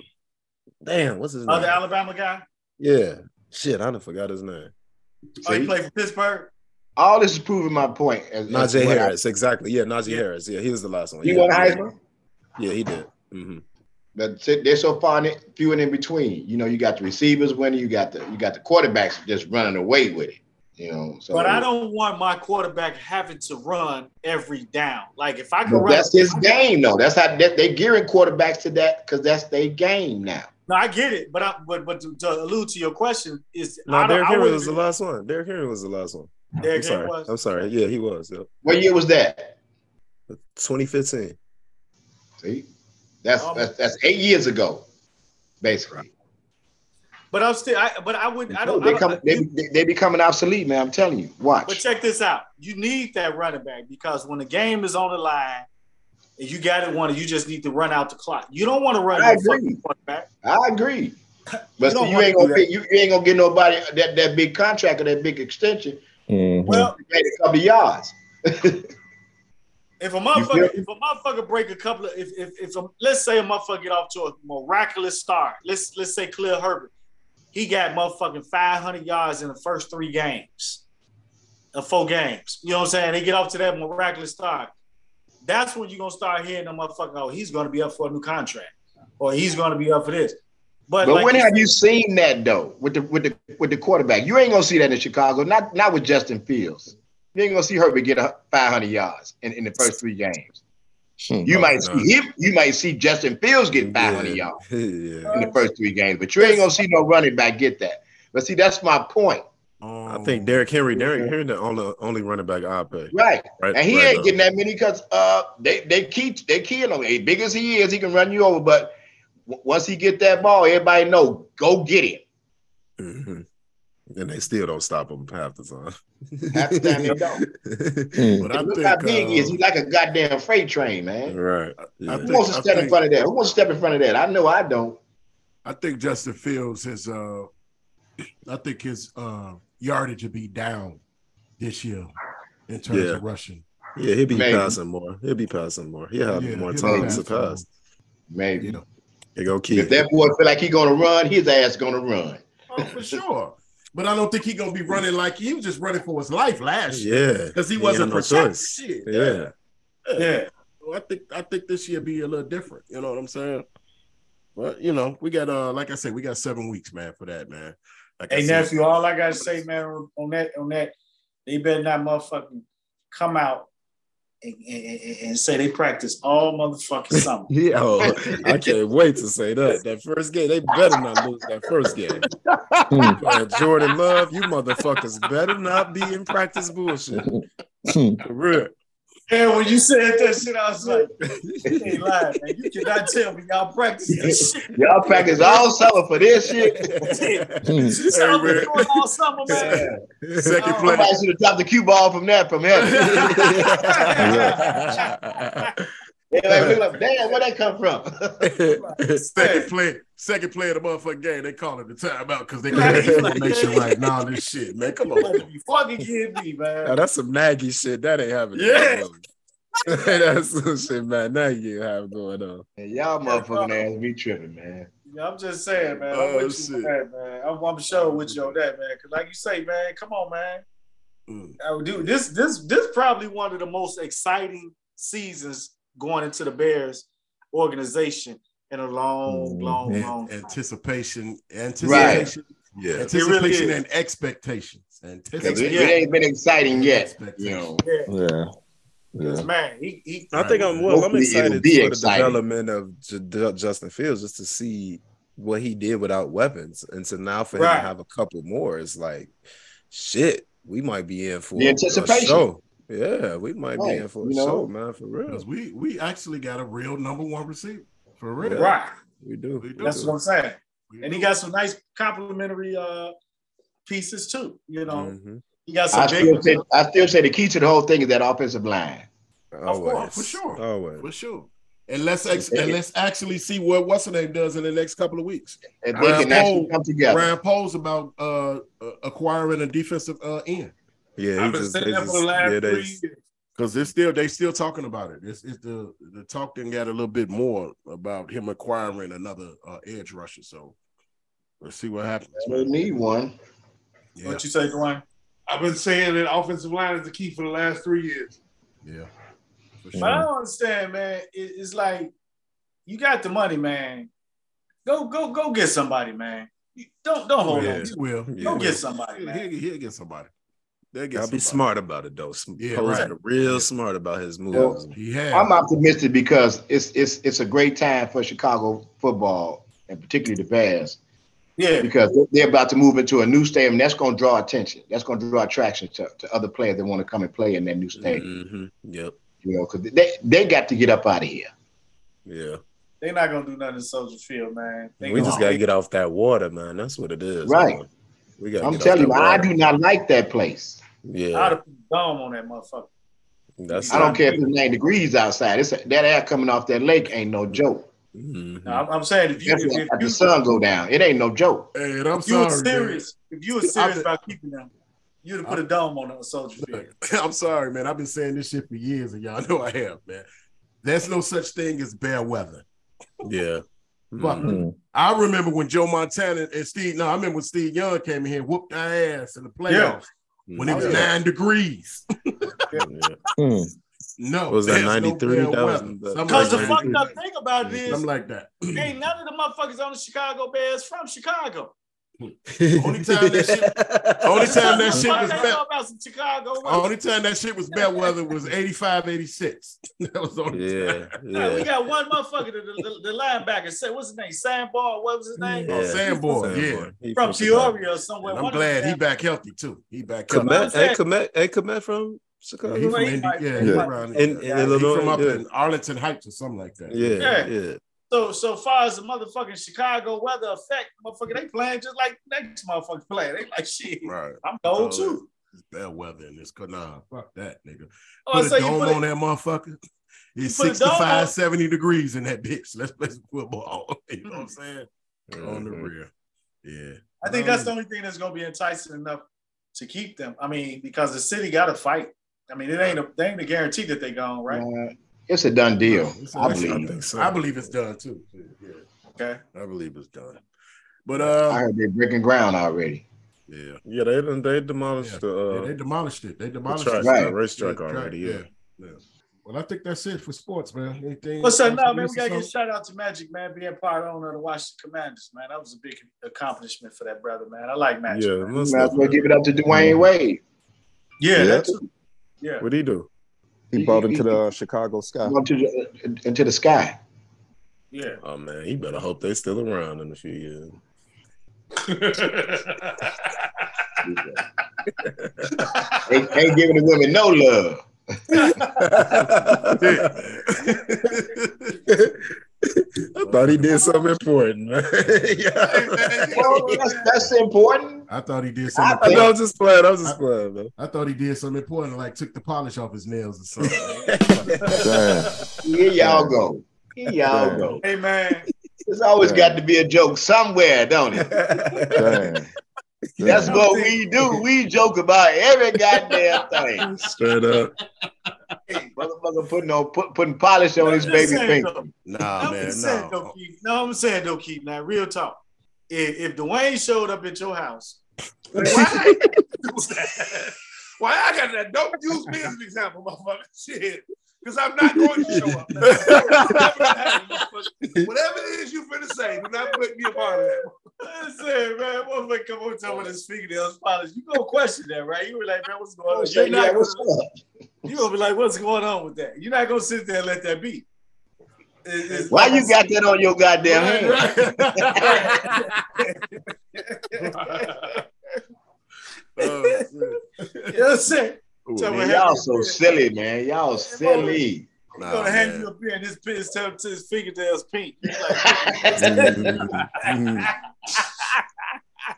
damn, what's his name? Other Alabama guy. Yeah, shit, I done forgot his name. Oh, he See? played for Pittsburgh. All this is proving my point. As, as Najee I- Harris, exactly. Yeah, Najee Yeah. Harris. Yeah, he was the last one. He yeah, won. Heisman. Yeah, he did. hmm But they're so far in, few and in between. You know, you got the receivers winning, you got the you got the quarterbacks just running away with it. You know, so But I don't want my quarterback having to run every down. Like if I could But run, that's his game, though. That's how they, they gearing quarterbacks to that because that's their game now. No, I get it, but I, but but to, to allude to your question is No, don't- Derrick I Henry was the last one. Derrick Henry was the last one. I'm sorry. was? I'm sorry. Yeah, he was. Yep. What year was that? 2015. See, that's Um, that's, that's eight years ago, basically. But I'm still, I, but I wouldn't. I don't. I they don't come, they, they, they becoming obsolete, man. I'm telling you. Watch. But check this out. You need that running back because when the game is on the line and you got it one, you just need to run out the clock. You don't want to run I agree. quarterback. I agree. But don't see, you ain't gonna that. get, you, you ain't gonna get nobody that, that big contract or that big extension. Mhm. Well, Made a couple of yards. if a motherfucker, if a motherfucker break a couple of, if if, if a, let's say a motherfucker get off to a miraculous start, let's let's say Khalil Herbert, he got motherfucking 500 yards in the first three games, of four games. You know what I'm saying? They get off to that miraculous start. That's when you're gonna start hearing the motherfucker, oh, he's gonna be up for a new contract, or he's gonna be up for this. But, But like when have you seen that though with the with the with the quarterback? You ain't gonna see that in Chicago. Not not with Justin Fields. You ain't gonna see Herbert get a 500 yards in, in the first three games. You Oh, might no. see him. You might see Justin Fields get 500 yeah. yards yeah. in the first three games, but you ain't gonna see no running back get that. But see, that's my point, I think Derrick Henry, Derrick Henry, the only only running back I pay. right? Right. And he right ain't now. getting that many because uh they they keep they keying on him. As big as he is, he can run you over. But w- once he get that ball, everybody know go get him. Mhm. And they still don't stop him half the time. Half the time they don't. But I Look think, how big he is. uh, He's like a goddamn freight train, man. right. Yeah. Who think- wants to I step in front of that? Who wants to step in front of that? I know I don't. I think Justin Fields has uh I think his uh yardage will be down this year in terms Yeah. of rushing. Yeah, he'll be Maybe. passing more. He'll be passing more. He'll have Yeah, more he'll time to passing pass. Maybe. You know. They go keep. If that boy feel like he gonna run, his ass gonna run. Oh, for sure. But I don't think he gonna be running like he was just running for his life last year Yeah, because he He wasn't had no protected. choice. Shit. Yeah. yeah. So I think I think this year be a little different. You know what I'm saying? But you know, we got uh like I said, we got seven weeks, man, for that, man. Like I Hey said, nephew, all I gotta say, man, on that, on that, they better not motherfucking come out and, and, and say they practice all motherfucking summer. Yeah, oh, I can't wait to say that. That first game, they better not lose that first game. Hmm. Man, Jordan Love, you motherfuckers better not be in practice bullshit. Hmm. For real. Yeah, when you said that shit, I was like, you ain't lying, man. You cannot tell me y'all practice this shit. Y'all practice all summer for this shit. You said I'm man. doing all summer, man. second Oh, play. Somebody should have dropped the cue ball from that from heaven. They like, look like, damn, where that come from? Second play, second play of the motherfucking game. They call it the timeout because they got the information right now. This shit, man. Come on. Like, you fucking kidding me, Now, man. that's some Nagy shit. That ain't happening. Yeah. that's some shit, man. Nagy have going on. Man, y'all motherfucking ass be tripping, man. Yeah, I'm just saying, man. I'm Oh, with you on shit. that, man. I'm, I'm sure with you on that, man. Because, like you say, man, come on, man. Mm. Uh, dude, this this this probably one of the most exciting seasons going into the Bears organization in a long, Mhm. long, An- long time. anticipation, anticipation, Yeah. anticipation, really and expectations. Because Anticipation. it, Yeah. it ain't been exciting yet, you know. Yeah, Yeah. Yeah. man, he, he I think I'm well. I'm excited be for exciting. the development of J- J- Justin Fields, just to see what he did without weapons, and so now for him to have a couple more, it's like, shit, we might be in for The a- a anticipation. Show. Yeah, we might Right, be in for a you know? show, man, for real. Because we we actually got a real number one receiver for real. Yeah. right. We do. We do. That's what I'm saying. We And he got some nice complimentary uh pieces too. You know, Mhm. he got some I big. still, say, I still say the key to the whole thing is that offensive line. Always, for sure. always. for sure. And let's ex- and let's actually see what what's her name does in the next couple of weeks. And they Ryan can actually Poles- come together. Ryan Poles about uh, uh, acquiring a defensive uh, end Yeah, he I've been just, saying they that just, for the last yeah, three years. because they're still they still talking about it. It's, it's the the talk then got a little bit more about him acquiring another uh, edge rusher. So let's see what happens. They need one. Yeah, What you say, Dwayne? I've been saying that offensive line is the key for the last three years. yeah. For But I don't understand, man. It, it's like you got the money, man. Go, go, go get somebody, man. Don't don't hold Yeah. on. He will. Go He get will. somebody, He'll, man. he'll, he'll get somebody. They'll get Gotta be smart about it though. Sm- Yeah, Posing right. real smart about his moves. Well, He has. I'm optimistic because it's it's it's a great time for Chicago football and particularly the Bears Yeah, because they're about to move into a new stadium. That's going to draw attention. That's going to draw attraction to, to other players that want to come and play in that new stadium. Mhm. Yep. You know, because they they got to get up out of here. Yeah. they're not gonna do nothing in Soldier Field, man. They we gonna- just gotta get off that water, man. That's what it is. Right. man. We gotta I'm telling you, I do not like that place. I'd Yeah. have put a dome on that motherfucker. That's I don't care if it's nine degrees outside. It's that air coming off that lake ain't no joke. Mhm. No, I'm, I'm saying if you That's if, like if the sun go down. It ain't no joke. Hey, and I'm if you were sorry. man. serious, if you were serious about keeping them, you'd have put a dome on the Soldier Field. I'm sorry, man. I've been saying this shit for years, and y'all know I have, man. There's no such thing as bad weather. Yeah. Fuck. Mhm. I remember when Joe Montana and Steve. No, I remember when Steve Young came in here, and whooped our ass in the playoffs when it was Oh, yeah. nine degrees. Yeah. Mm. No, What was that, 93? bad That was weather. the- Because the fucked up thing about it is, Something like that. ain't none of the motherfuckers on the Chicago Bears from Chicago. Only time that shit, only time that shit was bad. about some Chicago. weather. Only time that shit was bad weather was 85, 86. That was the only Yeah. time. Nah, we got one motherfucker, the, the, the linebacker. Say, what's his name? Sandbar. What was his name? Oh, Sanborn, yeah. He From Chicago. Peoria or somewhere. And I'm One glad them he back healthy too. He back healthy. Komet, hey, saying- Komet, hey, Komet from Chicago. Yeah, he from He Indi- might- yeah, he he might- around in, in there. He Illinois. from up yeah. in Arlington Heights or something like that. yeah, Yeah. yeah. So, so far as the motherfucking Chicago weather effect, motherfucker, they playing just like next motherfucker play. They like shit. Right. I'm cold too. It's bad weather in this. Nah, fuck that, nigga. Oh, Put so a dome put on it, that motherfucker. It's put 65, 70 degrees in that bitch. Let's play some football. You know what I'm saying? On the real. Yeah. I think that's the only thing that's gonna be enticing enough to keep them. I mean, because the city got to fight. I mean, it ain't a they ain't a guarantee that they gone right. Uh, it's a done deal. It's- I I believe. think so. I believe it's done too. Yeah, Okay. I believe it's done. But uh, I heard they're breaking ground already. yeah. Yeah, they they demolished Yeah. the, uh, yeah, they demolished it. They the demolished track, it. Right. the racetrack Yeah, already. track, Yeah. yeah. Well, I think that's it for sports, man. Anything? What's up else now, man? We gotta give something? shout out to Magic, man, being part owner of the Washington Commanders, man. That was a big accomplishment for that brother, man. I like Magic. Yeah, man. most Might as well definitely. give it up to Dwyane Wade. yeah, Yeah. that too. Yeah. What'd he do? He brought him to the Chicago Sky. Go to the, into the sky. Yeah. Oh man, he better hope they're still around in a few years. Ain't, ain't giving the women no love. I thought he did something important, man. Well, that's, that's important. I thought he did I something. I know, I'm just playing. I'm just playing, man. I thought he did something important, like took the polish off his nails or something. Damn. Here y'all go. Here y'all Yeah. go. Hey man, There's always got to be a joke somewhere, don't it? Damn. That's Damn. what we do. We joke about every goddamn thing. Straight up. Motherfucker putting on put, putting polish on his baby just saying, finger. Nah, man, just saying, no. don't. No, I'm saying don't keep. Now, real talk. If, if Dwayne showed up at your house, Why? Why I got that? Don't use me as an example, motherfucker. Shit. Because I'm not going to show up. Whatever it is you finna say, do not put me a part of that. I'm saying, man, motherfucker come on top with his fingernails polished. You gonna question that, right? You were like, man, what's going on? Oh, say, You're not yeah, gonna, what's up? you gonna be like, what's going on with that? You're not gonna sit there and let that be. It- it's Why you got that on your goddamn hand? Oh, shit. You know what I'm saying? Tell me, Man, have y'all so silly, man. Y'all silly. He's Nah, gonna hand man. you a pen and his his, tell to his fingernails pink. He's like, Mhm.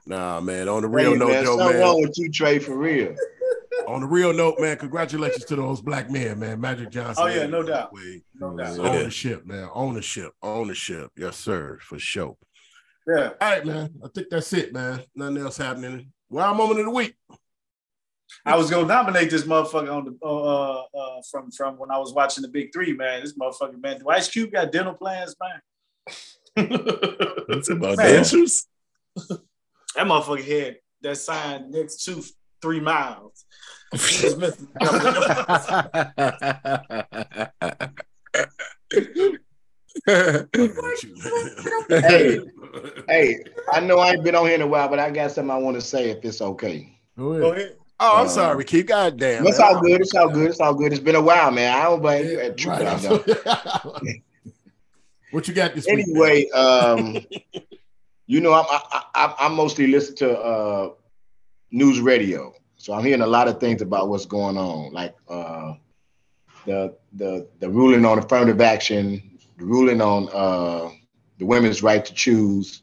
Nah, man. On the real Hey, note, man, though, something man. wrong with you, Trey, for real. On the real note, man. Congratulations to those black men, man. Magic Johnson. Oh, yeah, no doubt. Wade. no doubt. Yeah. Ownership, man. Ownership. Ownership. Yes, sir. For sure. Yeah. All right, man. I think that's it, man. Nothing else happening. Wild moment of the week. I was gonna nominate this motherfucker on the uh, uh from from when I was watching the Big Three, man. This motherfucker, man. Do Ice Cube got dental plans, man? It's about Man. dentures. That motherfucker had that sign next to three miles. He missing a couple of. Hey. Hey, I know I ain't been on here in a while, but I got something I want to say if it's okay. Go Go ahead. ahead. Oh, I'm Uh, sorry, Keith. Goddamn. It's all good. It's all good. It's all good. It's been a while, man. I don't blame you. True, Right, I know. what you got this week? anyway, um, you know, I'm I, I, I mostly listen to uh, news radio, so I'm hearing a lot of things about what's going on, like uh, the the the ruling on affirmative action, the ruling on uh, the women's right to choose,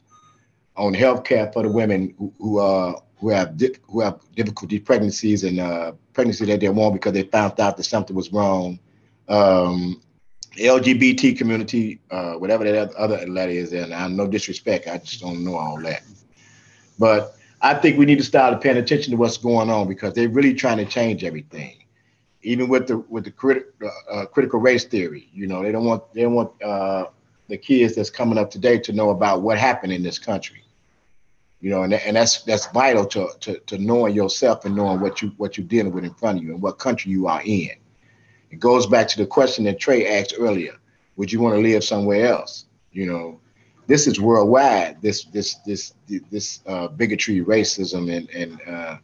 on health care for the women who, who uh who have di- who have difficulty pregnancies and uh, pregnancy that they want because they found out that something was wrong. Um, LGBT community, uh, whatever that other letter is, and I no disrespect, I just don't know all that. But I think we need to start paying attention to what's going on because they're really trying to change everything. Even with the with the crit, uh, critical race theory, you know, they don't want they don't want uh, the kids that's coming up today to know about what happened in this country. You know, and, and that's that's vital to, to to knowing yourself and knowing what you what you're dealing with in front of you and what country you are in. It goes back to the question that Trey asked earlier: Would you want to live somewhere else? You know, this is worldwide. This this this this uh, bigotry, racism, and and uh,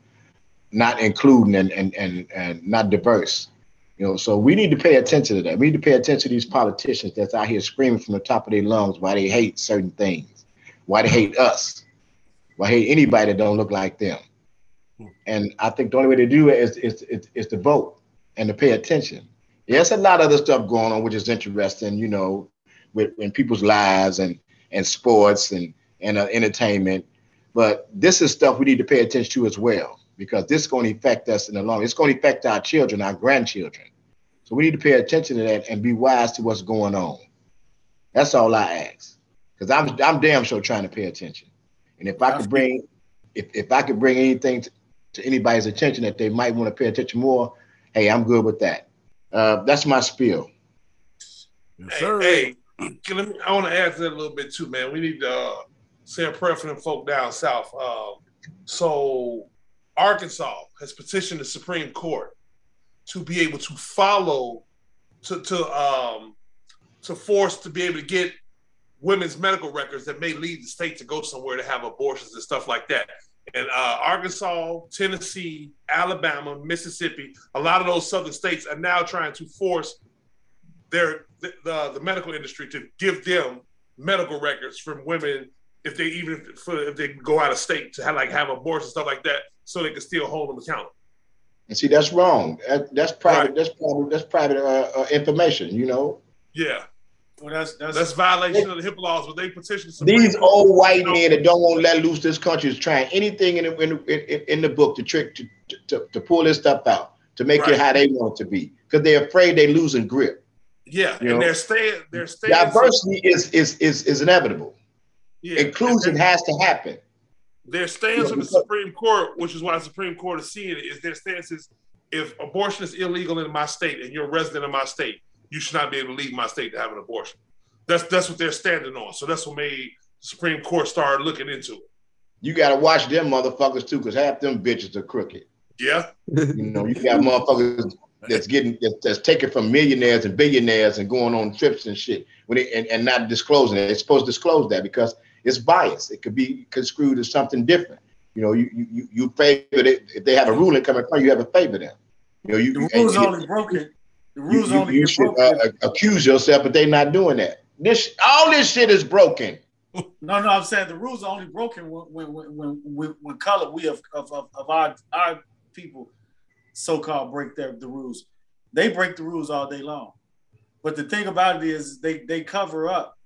not including and, and and and not diverse. You know, so we need to pay attention to that. We need to pay attention to these politicians that's out here screaming from the top of their lungs why they hate certain things, why they hate us, why they hate anybody that don't look like them. And I think the only way to do it is is, is, is to vote and to pay attention. Yes, a lot of other stuff going on, which is interesting, you know, with in people's lives and and sports and and uh, entertainment. But this is stuff we need to pay attention to as well because this is going to affect us in the long. It's going to affect our children, our grandchildren. So we need to pay attention to that and be wise to what's going on. That's all I ask. Because I'm I'm damn sure trying to pay attention. And if I could bring if, if I could bring anything to, to anybody's attention that they might want to pay attention more, hey, I'm good with that. Uh, that's my spiel. Yes, sir. Hey, hey, can let me, I want to add to that a little bit too, man. We need to uh, say a prayer for them folk down south. Uh, so Arkansas has petitioned the Supreme Court to be able to follow, to to um, to force to be able to get women's medical records that may lead the state to go somewhere to have abortions and stuff like that. And uh, Arkansas, Tennessee, Alabama, Mississippi, a lot of those southern states are now trying to force their the, the, the medical industry to give them medical records from women if they even if, if they go out of state to have like have abortions stuff like that, so they can still hold them accountable. And see, that's wrong. That, that's private. That's private. That's private uh, uh, information. You know, Yeah, Well, that's that's, that's violation of the HIPAA laws, but they petition the these Court. old white men that don't want to let loose this country is trying anything in the, in, in, in the book to trick to, to, to pull this stuff out to make Right. it how they want it to be because they're afraid they're losing grip. Yeah, You know? and they're staying. They're staying. Diversity is is is, is inevitable. Yeah, Inclusion has to happen. Their stance Yeah, on the Supreme Court, which is why the Supreme Court is seeing it, is their stance is if abortion is illegal in my state and you're a resident of my state, you should not be able to leave my state to have an abortion. That's that's what they're standing on. So that's what made the Supreme Court start looking into it. You got to watch them motherfuckers too, because half them bitches are crooked. Yeah, You know, you got motherfuckers that's getting that's, that's taken from millionaires and billionaires and going on trips and shit when they, and, and not disclosing it. They're supposed to disclose that because it's biased. It could be construed as something different. You know, you you you favor it if they have a ruling coming from you, you have to favor them. You know, you the rules and- only broken. The rules you- only you get should broken. uh, accuse yourself, but they're not doing that. This all this shit is broken. No, no, I'm saying the rules are only broken when when when when, when, when color we of, of, of, of our our people so called break their the rules. They break the rules all day long. But the thing about it is they they cover up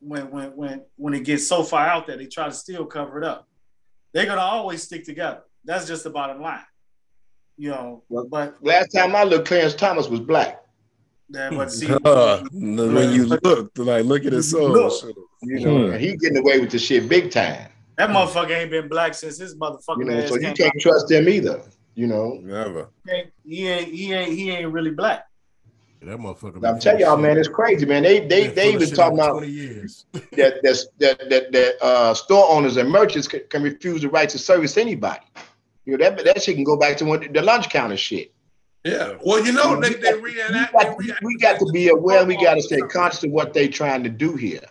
when when when when it gets so far out there, they try to still cover it up. They're gonna always stick together. That's just the bottom line. You know, but Last time I looked, Clarence Thomas was black. yeah, but see Uh, when you look, like look at his soul. Look. You know, and he getting away with the shit big time. that motherfucker ain't been black since his motherfucking You know, so you can't out. trust them either. You know, Never. He ain't he ain't he ain't really black. That motherfucker. I'm telling y'all, man, it's crazy, man. They they Been they even shit talking about 20 years. that that that that, that uh, store owners and merchants can, can refuse the right to service anybody. You know that that shit can go back to when the lunch counter shit. yeah. Well, you know they they We reenact. got, they reenact- we got to be aware. We got to stay conscious of what they trying to do here.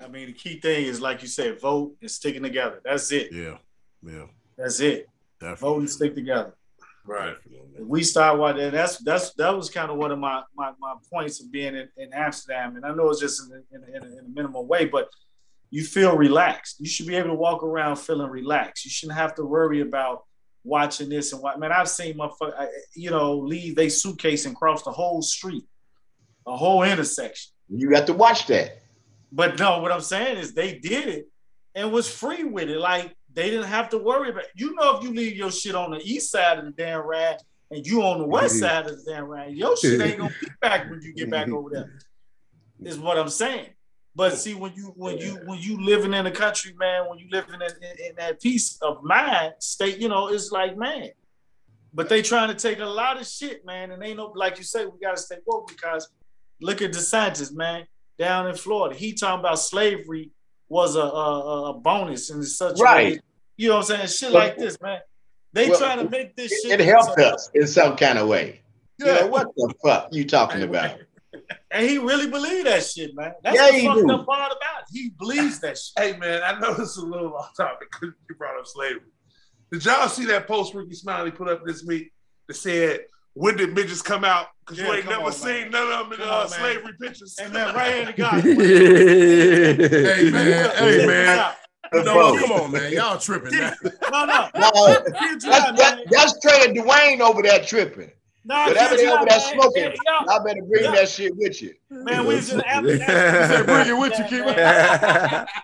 I mean, the key thing is, like you said, vote and sticking together. That's it. Yeah, yeah, That's it. Vote and stick together. Right. we start watching. That's that's that was kind of one of my my, my points of being in, in Amsterdam, and I know it's just in, in, in, a, in a minimal way, but you feel relaxed. You should be able to walk around feeling relaxed. You shouldn't have to worry about watching this and what. Man, I've seen motherfucker, I- you know, leave they suitcase and cross the whole street, a whole intersection. You got to watch that. But no, what I'm saying is they did it and was free with it. Like they didn't have to worry about. You know, if you leave your shit on the east side of the damn ride and you on the west mm-hmm. side of the damn ride, your shit ain't gonna be back when you get back mm-hmm. over there. Is what I'm saying. But see, when you when you when you living in the country, man, when you living in, in, in that peace of mind state, you know, it's like man. But they trying to take a lot of shit, man, and ain't no like you say, we gotta stay woke because look at DeSantis, man, down in Florida. He talking about slavery was a a, a bonus in such a Right. Way. You know what I'm saying? Shit like this, man. They well, trying to make this It, shit. it helped us in some kind of way. You Yeah. know, what the fuck you talking about? And he really believed that shit, man. That's Yeah, the he fucked do. up part about it. He believes that shit. Hey man, I know this is a little off topic because you brought up slavery. Did y'all see that post Rickey Smiley put up this week that said, "When did midgets come out?" Because Yeah, you ain't never on, seen man. none of them in Come uh, on, slavery pictures. Hey man, right here in the guy. Hey man, hey man. The No, come on, man. Y'all tripping. now. No, no. No, that's, out, that, that's Trey and Dwayne over there tripping. Nah, Whatever they over there smoking, Hey, y'all- y'all better bring Yeah. that shit with you. Man, we was in Say, bring it with you, keep it.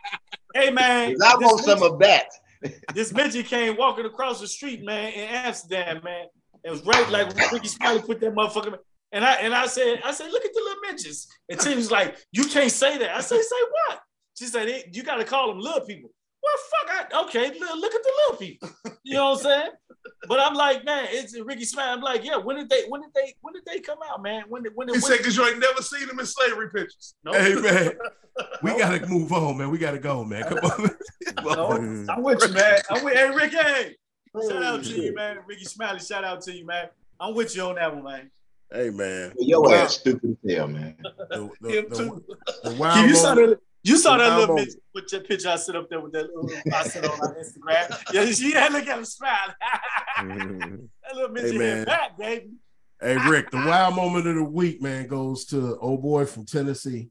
Hey man. I this want some of that. this midget came walking across the street, man, in Amsterdam, man. It was right like Rickey Smiley put that motherfucker. And I and I said, I said, look at the little midgets. And Tim was like, you can't say that. I said, say what? She said, "Eh, you got to call them little people. Well, fuck, I, okay, look, look at the little people. You know what I'm saying? But I'm like, man, it's Rickey Smiley. I'm like, yeah, when did they, when did they, when did they come out, man? When did, when did, He when said, "Because you ain't never seen them in slavery pictures." no, Hey man, we gotta move on, man. We gotta go, man. Come on. no, I'm with you, man. I'm with, hey, Ricky, hey. shout out to you, man. Rickey Smiley, shout out to you, man. I'm with you on that one, man. Hey man. Your Wow. ass stupid as hell, man. The, the, Him the, too. the Keith, wild you saw moment- that, you saw that little bitch with your picture I sit up there with that little I sit on my Instagram. Yeah, she had look at him smile. that little bitch Hey, hey, man. back, baby. Hey Rick, the wild moment of the week, man, goes to old boy from Tennessee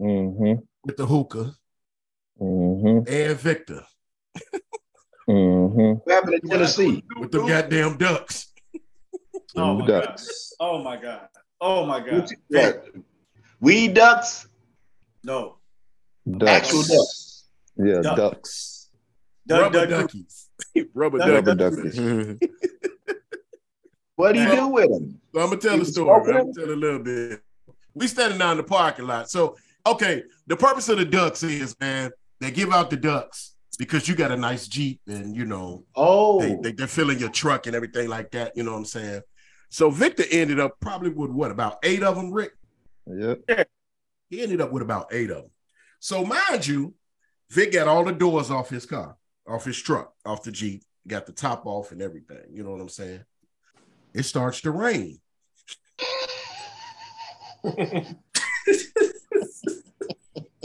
Mm-hmm. with the hookah Mm-hmm. and Victor Mm-hmm. What happened in Tennessee? with the goddamn ducks. Oh my god. Oh my god. Oh my god. What? Weed ducks? No. Ducks. Actual ducks. Yeah, Duck. ducks. Duck, Rubber duck, duckies. Rubber Duck, duckies. Duckies. What do you do with them? So I'm gonna tell You a story. I'm gonna tell a little bit. We standing down in the parking lot. So okay, the purpose of the ducks is, man, they give out the ducks because you got a nice Jeep and you know Oh, they, they they're filling your truck and everything like that. You know what I'm saying? So Victor ended up probably with what about eight of them, Rick? Yep. He ended up with about eight of them. So mind you, Vic got all the doors off his car, off his truck, off the Jeep, got the top off and everything. You know what I'm saying? It starts to rain.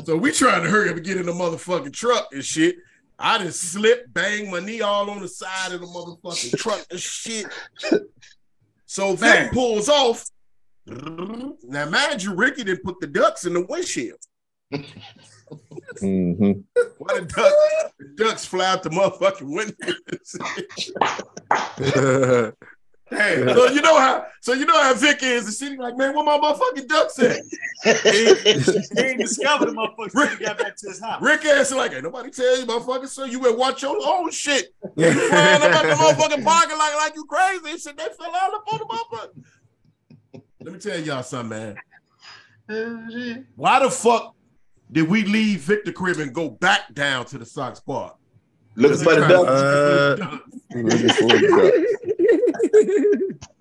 so we trying to hurry up and get in the motherfucking truck and shit. I just slipped, bang my knee all on the side of the motherfucking truck and shit. So Vic pulls off. Now, mind you, Ricky didn't put the ducks in the windshield. Mm-hmm. Why the ducks, the ducks fly out the motherfucking window? Hey, so you know how, so you know how Vic is. The city like, man, where my motherfucking ducks at? He ain't discovered the motherfucker Rick got back to his house. Rick ass like, ain't nobody tell you, motherfucker. So you better watch your own shit. You flying up at the motherfucking parking lot like you crazy. Shit, they fell out up on the motherfucker. Let me tell y'all something, man. Why the fuck did we leave Victor Crib and go back down to the Sox Park? looking for the Uh, ducks. Looking for his ducks.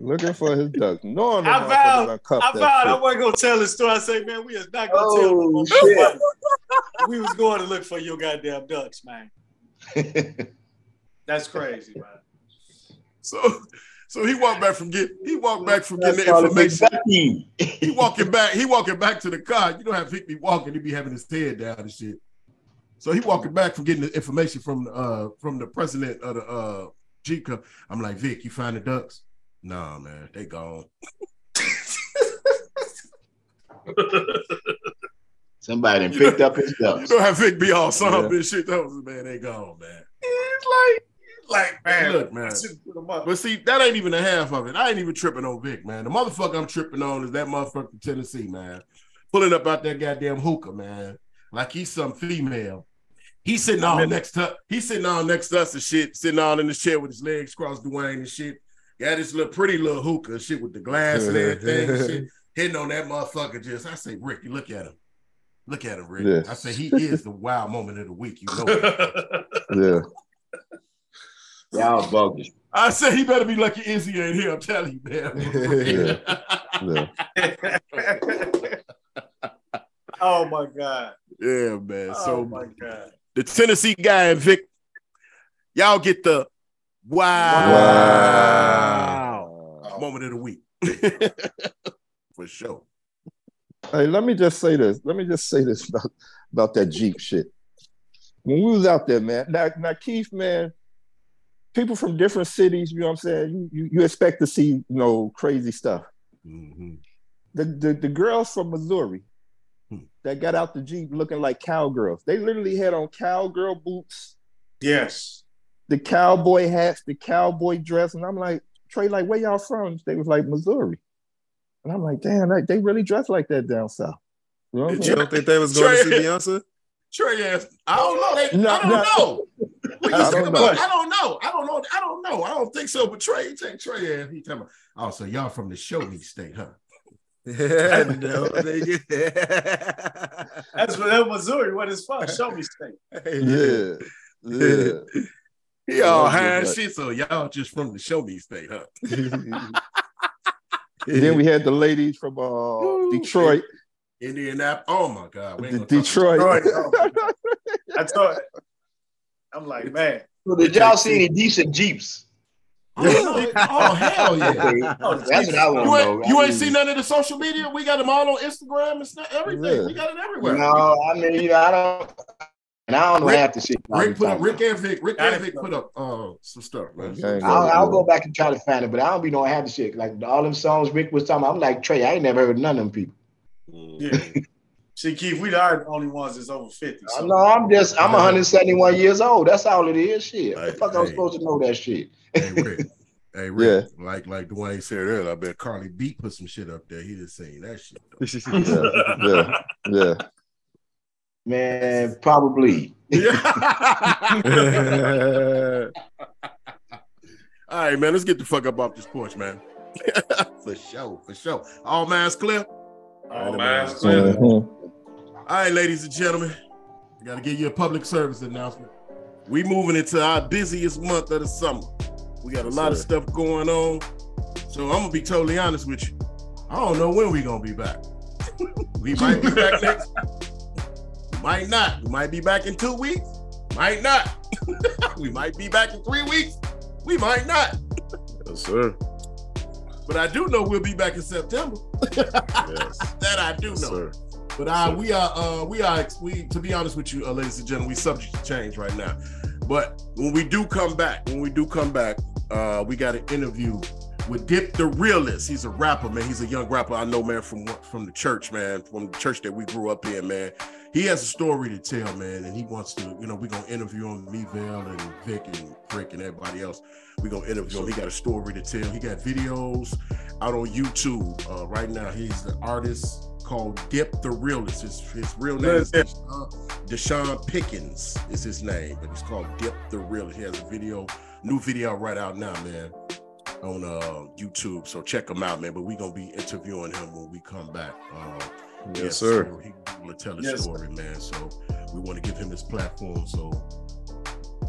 No, for his ducks. Knowing the I motherfuckers vowed, done I vowed I wasn't gonna tell the story. I say, man, we is not gonna Oh, tell shit. We was going to look for your goddamn ducks, man. That's crazy, man. So, so he walked back from get he walked back from getting the called a big information. He walking back. He walking back to the car. You know how Vic be walking. He be having his head down and shit. So he walking back from getting the information from uh from the president of the uh Jeep. Co- I'm like Vic, you find the ducks? Nah, man, they gone. Somebody done picked up his You ducks. know how Vic be all somber Yeah. and shit. That Those man, they gone, man. It's like, like man, Look, man. I should've put 'em up. But see, that ain't even the half of it. I ain't even tripping on Vic, man. The motherfucker I'm tripping on is that motherfucker from Tennessee, man. Pulling up out that goddamn hookah, man. Like he's some female. He's sitting all next to he's sitting all next to us and shit, sitting all in the chair with his legs crossed Dwayne and shit. Got this little pretty little hookah shit with the glass and everything and shit. Hitting on that motherfucker just. I say, Rick, you look at him. Look at him, Rick. Yeah. I say he is the wild moment of the week. You know. Yeah. Y'all bogus. I say he better be lucky Izzy ain't here. I'm telling you, man. Yeah. oh my god. Yeah, man. Oh so my god. the Tennessee guy and Vic, y'all get the wow, Wow. Oh. moment of the week for sure. Hey, let me just say this. Let me just say this about, about that Jeep shit. When we was out there, man, now, now Keith, man, people from different cities, you know what I'm saying? You, you, you expect to see, you know, crazy stuff. Mhm. The, the, the girls from Missouri Hmm. that got out the Jeep looking like cowgirls, they literally had on cowgirl boots, Yes. the cowboy hats, the cowboy dress. And I'm like, Trey, like, where y'all from? They was like, Missouri. And I'm like, damn, they, they really dress like that down south. You know You don't think they was going to see Beyonce? Trey ass. I don't know. They, No, I don't no. know. What you I talking don't about? know. I don't know. I don't know. I don't know. I don't think so. But Trey, take Trey ass. He talking about. Oh, so y'all from the show me state, huh? no, they That's what that Missouri. What is fun? Show me state. Yeah. Yeah. He all Yeah, high and right. shit. So y'all just from the show me state, huh? then we had the ladies from uh, Detroit. Indianapolis. Oh my God. We D- ain't gonna talk- Detroit. Detroit. I thought. I'm like, man. So did y'all see any decent Jeeps? Oh. Oh, hell yeah. Oh, that's what I want You ain't, know. you ain't seen none of the social media? We got them all on Instagram and stuff, everything. Yeah. We got it everywhere. No, I mean, you know, I don't. And I don't know Rick- half the shit. Rick put up, Rick about. and Vic, Rick and Vic put up uh, some stuff, man. Okay. I'll, I'll go back and try to find it, but I don't be knowing half the shit. Like all them songs Rick was talking about, I'm like Trey. I ain't never heard none of them people. Mm. Yeah. See, Keith, we the only ones that's over 50. I So. know I'm just I'm 171 years old. That's all it is. Shit. Hey, the fuck I'm hey. supposed to know that shit. Hey Rick. Hey Rick. Like like Dwayne said earlier, I bet Carly Beat put some shit up there. He just saying that shit. Though. Yeah. Yeah. Man, probably. All right, man. Let's get the fuck up off this porch, man. for sure, for sure. All minds clear. All minds clear. Mhm. All right, ladies and gentlemen, I gotta give you a public service announcement. We moving into our busiest month of the summer. We got a lot of stuff going on. So I'm gonna be totally honest with you. I don't know when we gonna be back. we might be back next. Might not. We might be back in two weeks. Might not. we might be back in three weeks. We might not. Yes, sir. But I do know we'll be back in September. Yes, that I do know. sir. But uh, we are, uh, we are, we to be honest with you, uh, ladies and gentlemen, we subject to change right now. But when we do come back, when we do come back, uh, we got an interview with Dip the Realist. He's a rapper, man. He's a young rapper I know, man, from from the church, man, from the church that we grew up in, man. He has a story to tell, man, and he wants to, you know, we're gonna interview him, me, Val, and Vic and Rick and everybody else. We're gonna interview him. He got a story to tell. He got videos out on YouTube uh, right now. He's the artist called Dip the Realist. His, his real name is Deshaun, Deshaun Pickens is his name, but he's called Dip the Realist. He has a video, new video right out now, man, on uh, YouTube. So check him out, man. But we're gonna be interviewing him when we come back. Uh, Yes, sir. so He to tell his Yes, story, man. So we want to give him his platform so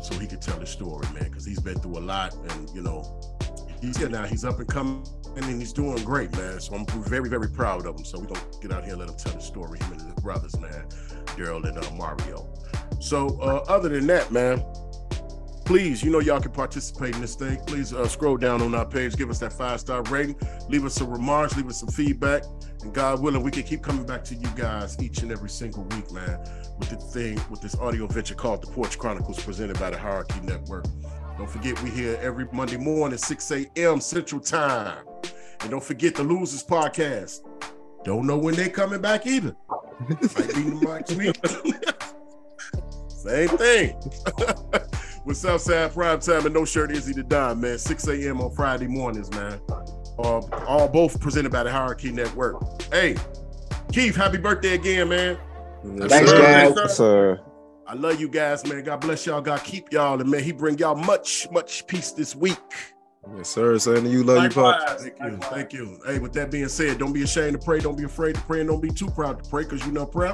so he could tell his story, man, because he's been through a lot, and you know, he's here now. He's up and coming, and he's doing great, man. So I'm very, very proud of him. So we gonna get out here and let him tell his story. Him and his brothers, man, Daryl and uh, Mario. So uh, other than that, man, please, you know, y'all can participate in this thing. Please uh, scroll down on our page, give us that five star rating, leave us some remarks, leave us some feedback, and God willing, we can keep coming back to you guys each and every single week, man, with the thing, with this audio venture called The Porch Chronicles, presented by the Hierarchy Network. Don't forget, we here every Monday morning, 6 a.m. Central Time. And don't forget the Losers Podcast. Don't know when they coming back either. Might be next week. Same thing. With Southside Prime Time and No Shirt Izzy to Die, man. 6 a.m. on Friday mornings, man. Uh, all both presented by the Hierarchy Network. Hey, Keith, happy birthday again, man. Yes, Thanks, sir. guys. Yes, sir. I love you guys, man. God bless y'all. God keep y'all. And man, he bring y'all much, much peace this week. Yes, sir. Saying to you, love you, Pop. Thank you. Thank you. Hey, with that being said, don't be ashamed to pray. Don't be afraid to pray. And don't be too proud to pray because you know prayer.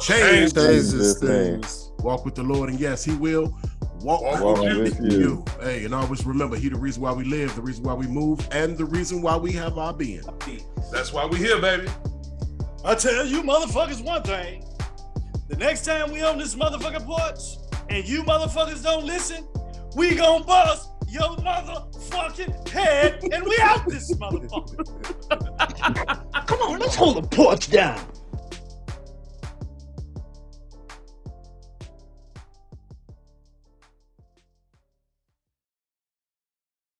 Change. Change this this things. Walk with the Lord. And yes, he will walk, Walk with, with you. you. Hey, and always remember, he the reason why we live, the reason why we move, and the reason why we have our being. That's why we here, baby. I tell you motherfuckers one thing. The next time we on this motherfucking porch and you motherfuckers don't listen, we gonna bust your motherfucking head and we out this motherfucker. Come on, let's hold the porch down.